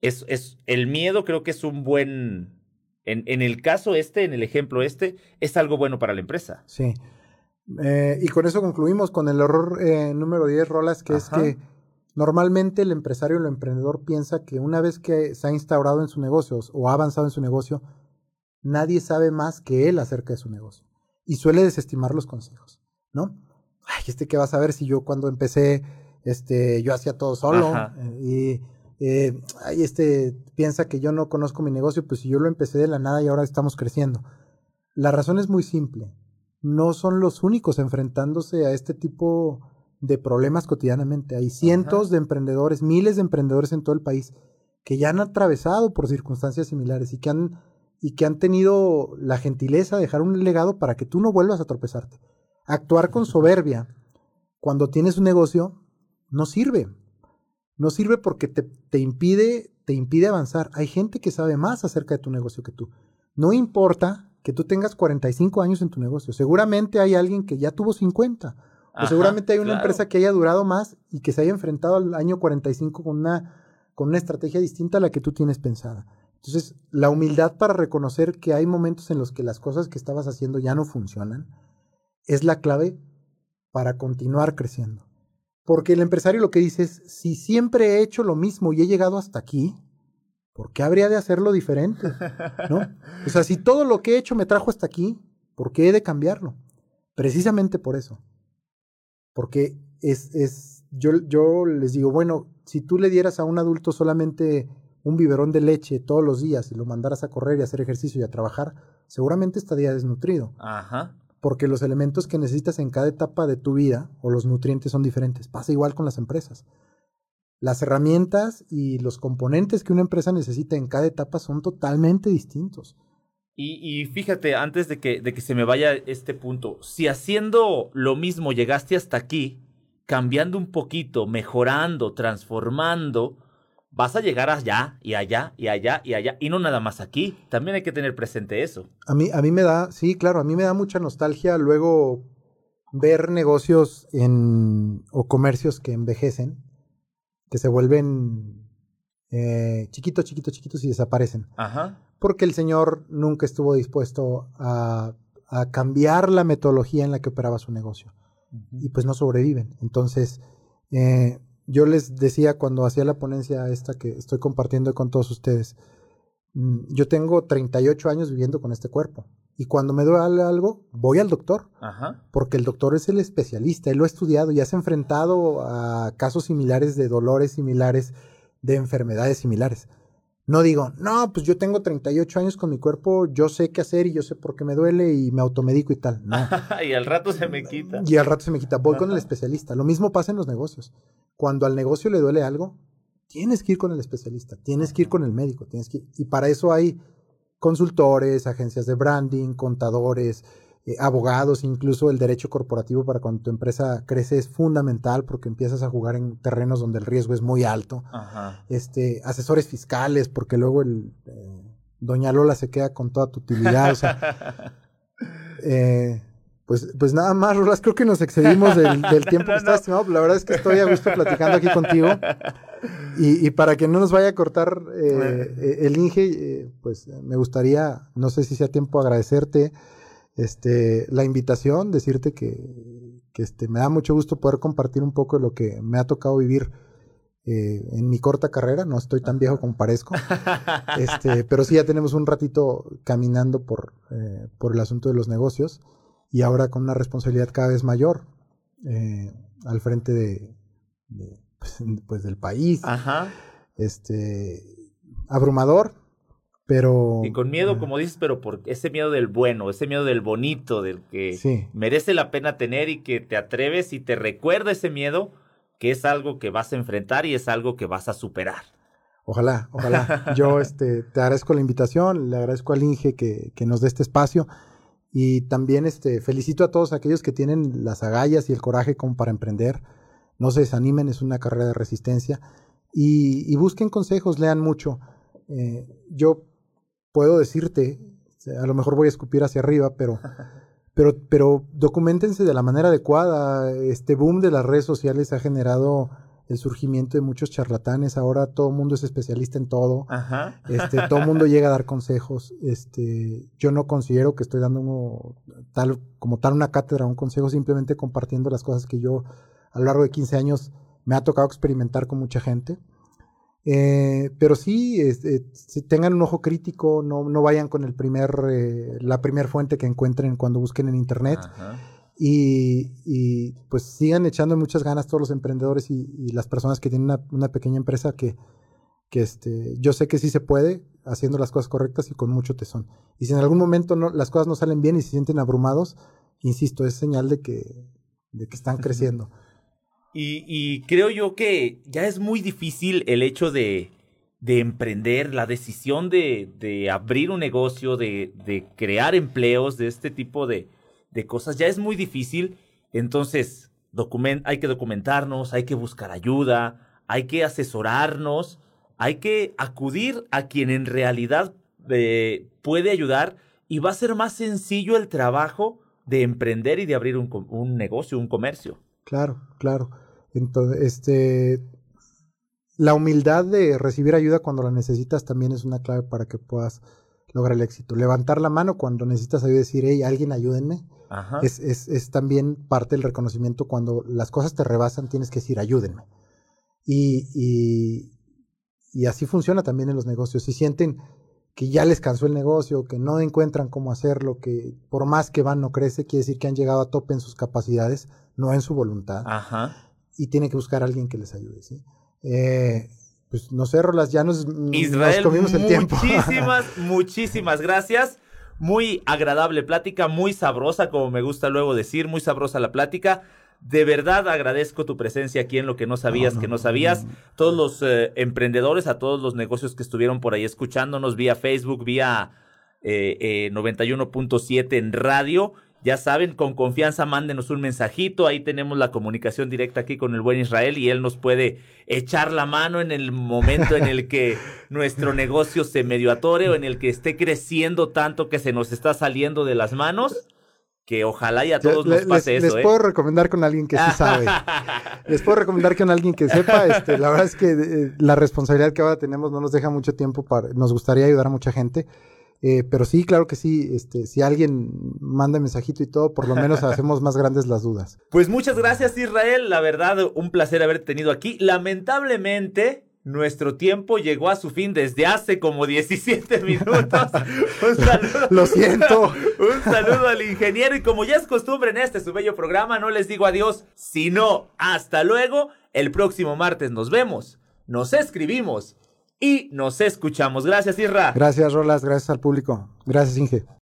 es, es, el miedo creo que es un buen, en, en el caso este, en el ejemplo este, es algo bueno para la empresa. Sí. Eh, y con eso concluimos con el error eh, número 10, Rolas, que es que normalmente el empresario o el emprendedor piensa que una vez que se ha instaurado en su negocio o ha avanzado en su negocio, nadie sabe más que él acerca de su negocio. Y suele desestimar los consejos, ¿no? Ay, este que vas a ver si yo cuando empecé, este, yo hacía todo solo. Eh, y eh, ay, este piensa que yo no conozco mi negocio, pues si yo lo empecé de la nada y ahora estamos creciendo. La razón es muy simple no son los únicos enfrentándose a este tipo de problemas cotidianamente. Hay cientos de emprendedores, miles de emprendedores en todo el país que ya han atravesado por circunstancias similares y que han, y que han tenido la gentileza de dejar un legado para que tú no vuelvas a tropezarte. Actuar con soberbia cuando tienes un negocio no sirve. No sirve porque te, te, impide, te impide avanzar. Hay gente que sabe más acerca de tu negocio que tú. No importa que tú tengas 45 años en tu negocio. Seguramente hay alguien que ya tuvo 50. O seguramente hay una empresa que haya durado más y que se haya enfrentado al año 45 con una, con una estrategia distinta a la que tú tienes pensada. Entonces, la humildad para reconocer que hay momentos en los que las cosas que estabas haciendo ya no funcionan es la clave para continuar creciendo. Porque el empresario lo que dice es, si siempre he hecho lo mismo y he llegado hasta aquí, ¿por qué habría de hacerlo diferente? ¿No? O sea, si todo lo que he hecho me trajo hasta aquí, ¿por qué he de cambiarlo? Precisamente por eso. Porque es, es yo, yo les digo, bueno, si tú le dieras a un adulto solamente un biberón de leche todos los días y lo mandaras a correr y a hacer ejercicio y a trabajar, seguramente estaría desnutrido. Ajá. Porque los elementos que necesitas en cada etapa de tu vida o los nutrientes son diferentes. Pasa igual con las empresas. Las herramientas y los componentes que una empresa necesita en cada etapa son totalmente distintos. Y, fíjate, antes de que, de que se me vaya este punto, si haciendo lo mismo llegaste hasta aquí, cambiando un poquito, mejorando, transformando, vas a llegar allá y allá y allá y allá, y no nada más aquí. También hay que tener presente eso. A mí, a mí me da, sí, claro, a mí me da mucha nostalgia luego ver negocios en, o comercios que envejecen que se vuelven eh, chiquitos, chiquitos, chiquitos y desaparecen. Ajá. Porque el señor nunca estuvo dispuesto a, cambiar la metodología en la que operaba su negocio. Y pues no sobreviven. Entonces, eh, yo les decía cuando hacía la ponencia esta que estoy compartiendo con todos ustedes, mm, yo tengo 38 años viviendo con este cuerpo. Y cuando me duele algo, voy al doctor. Ajá. Porque el doctor es el especialista, él lo ha estudiado y has enfrentado a casos similares de dolores similares, de enfermedades similares. No digo, no, pues yo tengo 38 años con mi cuerpo, yo sé qué hacer y yo sé por qué me duele y me automedico y tal. No. y al rato se me quita. Y al rato se me quita. Voy con el especialista. Lo mismo pasa en los negocios. Cuando al negocio le duele algo, tienes que ir con el especialista, tienes que ir con el médico, tienes que y para eso hay consultores, agencias de branding, contadores, eh, abogados, incluso el derecho corporativo para cuando tu empresa crece es fundamental porque empiezas a jugar en terrenos donde el riesgo es muy alto. Este, asesores fiscales, porque luego el eh, Doña Lola se queda con toda tu utilidad. Eh, pues, pues nada más, Rolas, creo que nos excedimos del, tiempo que está estimado. La verdad es que estoy a gusto platicando aquí contigo. Y, para que no nos vaya a cortar eh, eh, el Inge, eh, pues me gustaría, no sé si sea tiempo, agradecerte este, la invitación, decirte que, que este, me da mucho gusto poder compartir un poco de lo que me ha tocado vivir en mi corta carrera. No estoy tan viejo como parezco, este, pero sí ya tenemos un ratito caminando por, por el asunto de los negocios y ahora con una responsabilidad cada vez mayor al frente de pues, del país. Ajá. Este, abrumador, pero... Y con miedo, como dices, pero por ese miedo del bueno, ese miedo del bonito, del que merece la pena tener y que te atreves y te recuerda ese miedo que es algo que vas a enfrentar y es algo que vas a superar. Ojalá, ojalá. Yo este, te agradezco la invitación, le agradezco al Inge que, que nos dé este espacio y también este, felicito a todos aquellos que tienen las agallas y el coraje como para emprender. No se desanimen, es una carrera de resistencia y, busquen consejos, lean mucho. Eh, yo puedo decirte, a lo mejor voy a escupir hacia arriba, pero, pero, pero documentense de la manera adecuada. Este boom de las redes sociales ha generado el surgimiento de muchos charlatanes. Ahora todo el mundo es especialista en todo. Este, todo el mundo llega a dar consejos. Este, yo no considero que estoy dando tal, como tal una cátedra, un consejo, simplemente compartiendo las cosas que yo a lo largo de 15 años me ha tocado experimentar con mucha gente. Eh, pero sí, este, tengan un ojo crítico, no, no vayan con el primer, eh, la primera fuente que encuentren cuando busquen en internet. Y, pues sigan echando muchas ganas todos los emprendedores y, las personas que tienen una, pequeña empresa que, que este, yo sé que sí se puede haciendo las cosas correctas y con mucho tesón. Y si en algún momento no, las cosas no salen bien y se sienten abrumados, insisto, es señal de que, de que están creciendo. Y, creo yo que ya es muy difícil el hecho de, de emprender, la decisión de, de abrir un negocio, de, de, crear empleos, de este tipo de, de cosas, ya es muy difícil. Entonces, hay que documentarnos, hay que buscar ayuda, hay que asesorarnos, hay que acudir a quien en realidad eh, puede ayudar y va a ser más sencillo el trabajo de emprender y de abrir un, un negocio, un comercio. Claro, claro. Entonces, este, la humildad de recibir ayuda cuando la necesitas también es una clave para que puedas lograr el éxito. Levantar la mano cuando necesitas ayuda y decir, hey, alguien ayúdenme, es, es, es, también parte del reconocimiento. Cuando las cosas te rebasan, tienes que decir, ayúdenme. Y, y, y así funciona también en los negocios. Si sienten que ya les cansó el negocio, que no encuentran cómo hacerlo, que por más que van no crece, quiere decir que han llegado a tope en sus capacidades, no en su voluntad. Y tienen que buscar a alguien que les ayude. ¿sí? Eh, pues no sé, Rolas, ya nos, Israel, comimos el tiempo. Muchísimas, muchísimas gracias. Muy agradable plática, muy sabrosa, como me gusta luego decir, muy sabrosa la plática. De verdad agradezco tu presencia aquí en lo que no sabías que no sabías. Todos los eh, emprendedores, a todos los negocios que estuvieron por ahí escuchándonos vía Facebook, vía eh, 91.7 eh, en radio ya saben, con confianza mándenos un mensajito, ahí tenemos la comunicación directa aquí con el buen Israel y él nos puede echar la mano en el momento en el que nuestro negocio se medio atore o en el que esté creciendo tanto que se nos está saliendo de las manos. Que ojalá y a todos nos pase eso. Les ¿eh? puedo recomendar con alguien que sí sabe. les puedo recomendar con alguien que sepa. Este, la verdad es que eh, la responsabilidad que ahora tenemos no nos deja mucho tiempo para. Nos gustaría ayudar a mucha gente. Eh, pero sí, claro que sí, este, si alguien manda mensajito y todo, por lo menos hacemos más grandes las dudas. Pues muchas gracias Israel, la verdad, un placer haber tenido aquí. Lamentablemente, nuestro tiempo llegó a su fin desde hace como 17 minutos. Un saludo. Lo siento. Un saludo al ingeniero y como ya es costumbre en este su bello programa, no les digo adiós, sino hasta luego. El próximo martes nos vemos, nos escribimos y nos escuchamos. Gracias, Irra. Gracias, Rolas. Gracias al público. Gracias, Inge.